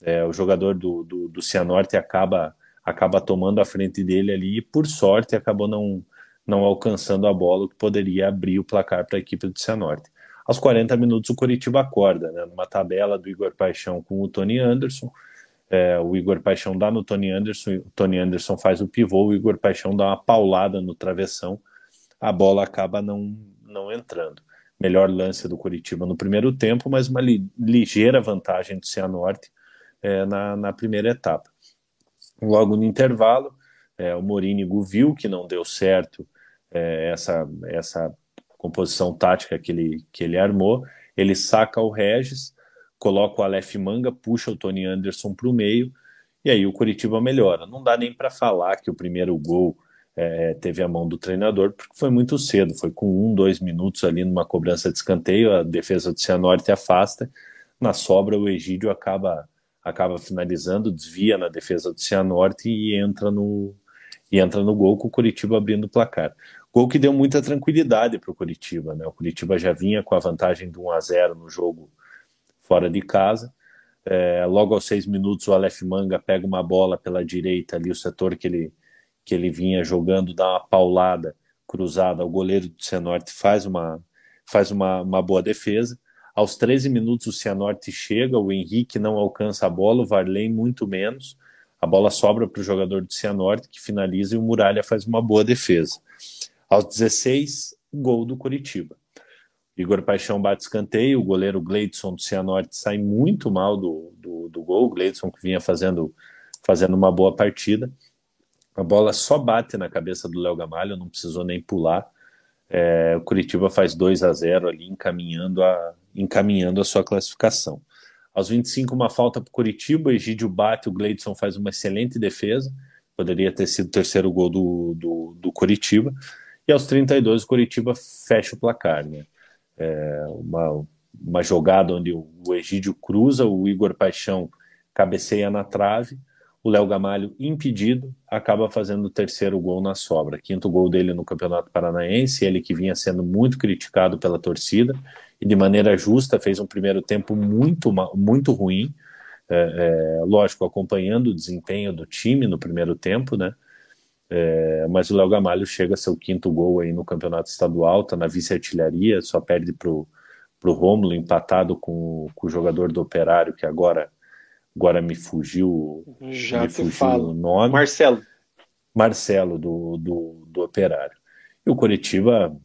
é, o jogador do, do, do Cianorte acaba, acaba tomando a frente dele ali e, por sorte, acabou não, não alcançando a bola, que poderia abrir o placar para a equipe do Cianorte. Aos 40 minutos, o Curitiba acorda, né, numa tabela do Igor Paixão com o Tony Anderson. É, o Igor Paixão dá no Tony Anderson, o Tony Anderson faz o pivô, o Igor Paixão dá uma paulada no travessão, a bola acaba não, não entrando melhor lance do Curitiba no primeiro tempo, mas uma li ligeira vantagem do Cianorte é, na, na primeira etapa. Logo no intervalo, é, o Morínigo viu que não deu certo é, essa, essa composição tática que ele, que ele armou, ele saca o Regis, coloca o Aleph Manga, puxa o Tony Anderson para o meio, e aí o Curitiba melhora. Não dá nem para falar que o primeiro gol é, teve a mão do treinador, porque foi muito cedo, foi com um, dois minutos ali numa cobrança de escanteio, a defesa do Cianorte afasta, na sobra o Egídio acaba acaba finalizando, desvia na defesa do Cianorte e entra no e entra no gol com o Curitiba abrindo o placar. Gol que deu muita tranquilidade para o Curitiba, né? O Curitiba já vinha com a vantagem de 1 a 0 no jogo fora de casa. É, logo aos seis minutos o Aleph Manga pega uma bola pela direita ali, o setor que ele que ele vinha jogando, dá uma paulada cruzada, o goleiro do Cianorte faz uma, faz uma, uma boa defesa. Aos 13 minutos o Cianorte chega, o Henrique não alcança a bola, o Varley muito menos. A bola sobra para o jogador do Cianorte, que finaliza e o Muralha faz uma boa defesa. Aos 16, gol do Curitiba. Igor Paixão bate escanteio, o goleiro Gleidson do Cianorte sai muito mal do, do, do gol, o Gleidson que vinha fazendo, fazendo uma boa partida. A bola só bate na cabeça do Léo Gamalho, não precisou nem pular. É, o Curitiba faz 2 a 0 ali, encaminhando a, encaminhando a sua classificação. Aos 25, uma falta para o Curitiba, Egídio bate, o Gleidson faz uma excelente defesa, poderia ter sido o terceiro gol do, do, do Curitiba. E aos 32, o Curitiba fecha o placar. Né? É uma, uma jogada onde o, o Egídio cruza, o Igor Paixão cabeceia na trave, o Léo Gamalho, impedido, acaba fazendo o terceiro gol na sobra. Quinto gol dele no Campeonato Paranaense, ele que vinha sendo muito criticado pela torcida e de maneira justa fez um primeiro tempo muito, muito ruim. É, é, lógico, acompanhando o desempenho do time no primeiro tempo, né? É, mas o Léo Gamalho chega a seu quinto gol aí no campeonato estadual, tá na vice-artilharia, só perde pro, pro Rômulo, empatado com, com o jogador do Operário, que agora agora me fugiu, Já me fugiu falo. o nome. Marcelo. Marcelo, do, do, do Operário. E o Coritiba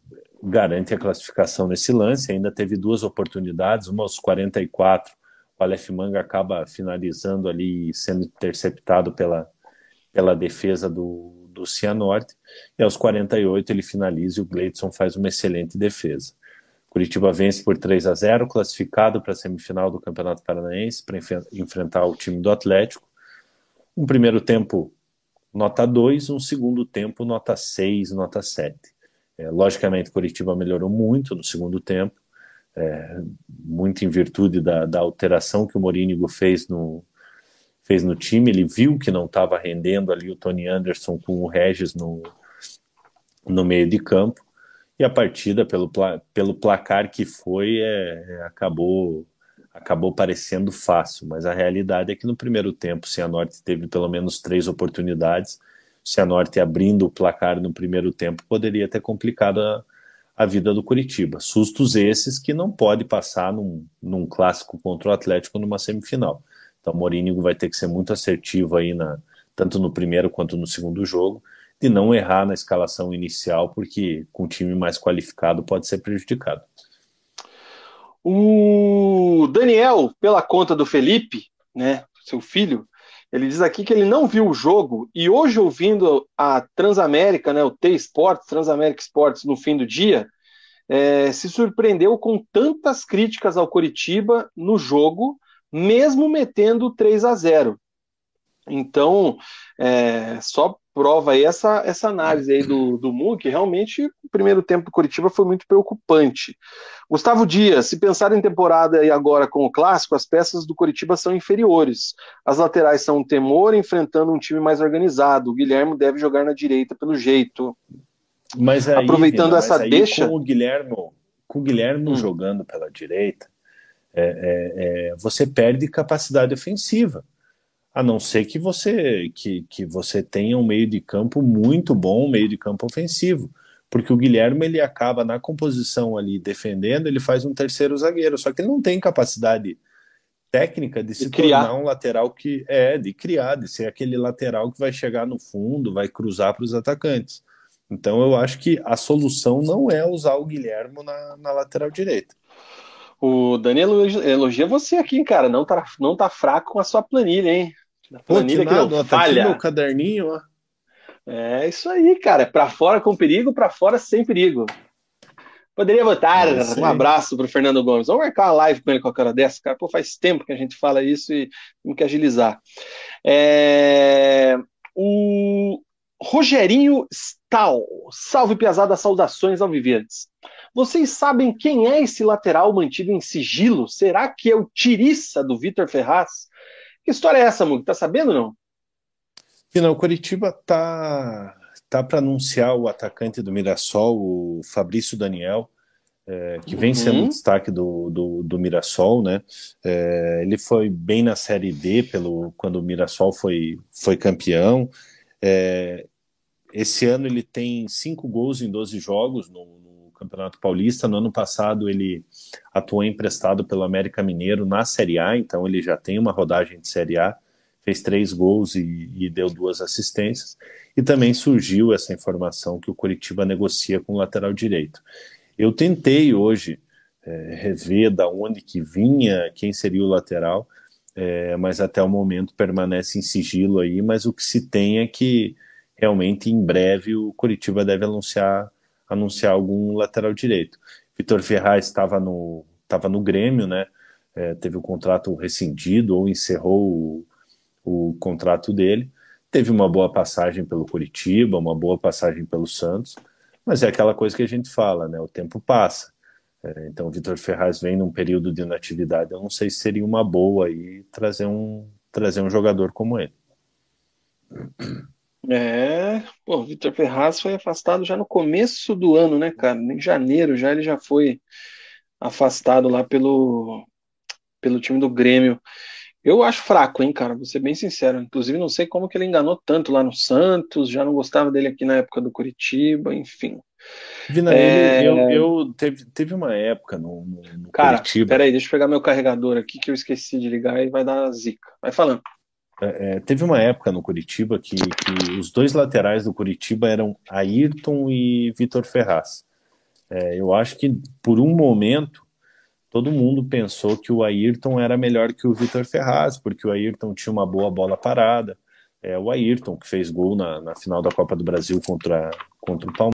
garante a classificação nesse lance, ainda teve duas oportunidades, uma aos 44, o Aleph Manga acaba finalizando ali, sendo interceptado pela, pela defesa do, do Cianorte, e aos 48 ele finaliza e o Gleidson faz uma excelente defesa. Curitiba vence por 3 a 0, classificado para a semifinal do Campeonato Paranaense para enfrentar o time do Atlético. Um primeiro tempo nota 2, um segundo tempo nota 6, nota 7. É, logicamente, Curitiba melhorou muito no segundo tempo, é, muito em virtude da, da alteração que o Morínigo fez no, fez no time. Ele viu que não estava rendendo ali o Tony Anderson com o Regis no, no meio de campo e a partida, pelo, pelo placar que foi, é, é, acabou acabou parecendo fácil, mas a realidade é que no primeiro tempo o Cianorte teve pelo menos três oportunidades. Cianorte abrindo o placar no primeiro tempo poderia ter complicado a, a vida do Curitiba. Sustos esses que não pode passar num, num clássico contra o Atlético numa semifinal. Então o Mourinho vai ter que ser muito assertivo aí na, tanto no primeiro quanto no segundo jogo de não errar na escalação inicial, porque com um time mais qualificado pode ser prejudicado. O Daniel, pela conta do Felipe, né, seu filho, ele diz aqui que ele não viu o jogo e hoje ouvindo a Transamérica, né, o T-Sports, Transamérica Sports no fim do dia, é, se surpreendeu com tantas críticas ao Coritiba no jogo, mesmo metendo 3 a 0. Então, é, só prova aí essa, essa análise aí do, do Mu, que realmente o primeiro tempo do Curitiba foi muito preocupante. Gustavo Dias, se pensar em temporada e agora com o clássico, as peças do Curitiba são inferiores. As laterais são um temor enfrentando um time mais organizado. O Guilherme deve jogar na direita pelo jeito. Mas aí, aproveitando Vina, essa aí, deixa. Com o Guilherme, com o Guilherme hum. jogando pela direita, é, é, é, você perde capacidade ofensiva a não ser que você que, que você tenha um meio de campo muito bom, um meio de campo ofensivo, porque o Guilherme ele acaba na composição ali defendendo, ele faz um terceiro zagueiro, só que ele não tem capacidade técnica de se de tornar um lateral que é de criar, de ser aquele lateral que vai chegar no fundo, vai cruzar para os atacantes. Então eu acho que a solução não é usar o Guilherme na, na lateral direita. O Danilo elogia você aqui, cara. Não tá, não tá fraco com a sua planilha, hein? Na planilha Pô, que, nada, que não tá falha. Aqui caderninho, ó. É isso aí, cara. Para fora com perigo, para fora sem perigo. Poderia botar é um abraço pro Fernando Gomes. Vamos marcar uma live com ele com a cara dessa, cara. Pô, faz tempo que a gente fala isso e temos que agilizar. É... O Rogerinho Stahl. Salve, Piazada, saudações ao Viverdes. Vocês sabem quem é esse lateral mantido em sigilo? Será que é o Tiriça do Vitor Ferraz? Que história é essa, Mug? Tá sabendo não? Não, o Curitiba tá, tá para anunciar o atacante do Mirassol, o Fabrício Daniel, é, que vem sendo uhum. destaque do, do, do Mirassol, né? É, ele foi bem na Série D pelo, quando o Mirassol foi, foi campeão. É, esse ano ele tem cinco gols em 12 jogos no, no, Campeonato Paulista. No ano passado ele atuou emprestado pelo América Mineiro na Série A, então ele já tem uma rodagem de Série A, fez três gols e, e deu duas assistências. E também surgiu essa informação que o Curitiba negocia com o lateral direito. Eu tentei hoje é, rever da onde que vinha, quem seria o lateral, é, mas até o momento permanece em sigilo aí, mas o que se tem é que realmente em breve o Curitiba deve anunciar, anunciar algum lateral direito. Vitor Ferraz estava no, estava no Grêmio, né? É, teve o contrato rescindido ou encerrou o, o contrato dele. Teve uma boa passagem pelo Curitiba, uma boa passagem pelo Santos, mas é aquela coisa que a gente fala, né? O tempo passa. É, então, o Vitor Ferraz vem num período de inatividade. Eu não sei se seria uma boa aí trazer um, trazer um jogador como ele. É, pô, o Vitor Ferraz foi afastado já no começo do ano, né, cara? Em janeiro já ele já foi afastado lá pelo, pelo time do Grêmio. Eu acho fraco, hein, cara? Vou ser bem sincero. Inclusive, não sei como que ele enganou tanto lá no Santos, já não gostava dele aqui na época do Curitiba, enfim. Vina, É, eu, eu teve, teve uma época no, no, no Cara, Curitiba, peraí, deixa eu pegar meu carregador aqui que eu esqueci de ligar e vai dar zica. Vai falando. É, teve uma época no Curitiba que, que os dois laterais do Curitiba eram Ayrton e Vitor Ferraz. É, eu acho que por um momento todo mundo pensou que o Ayrton era melhor que o Vitor Ferraz, porque o Ayrton tinha uma boa bola parada. É, o Ayrton que fez gol na, na final da Copa do Brasil contra, contra o Palmeiras.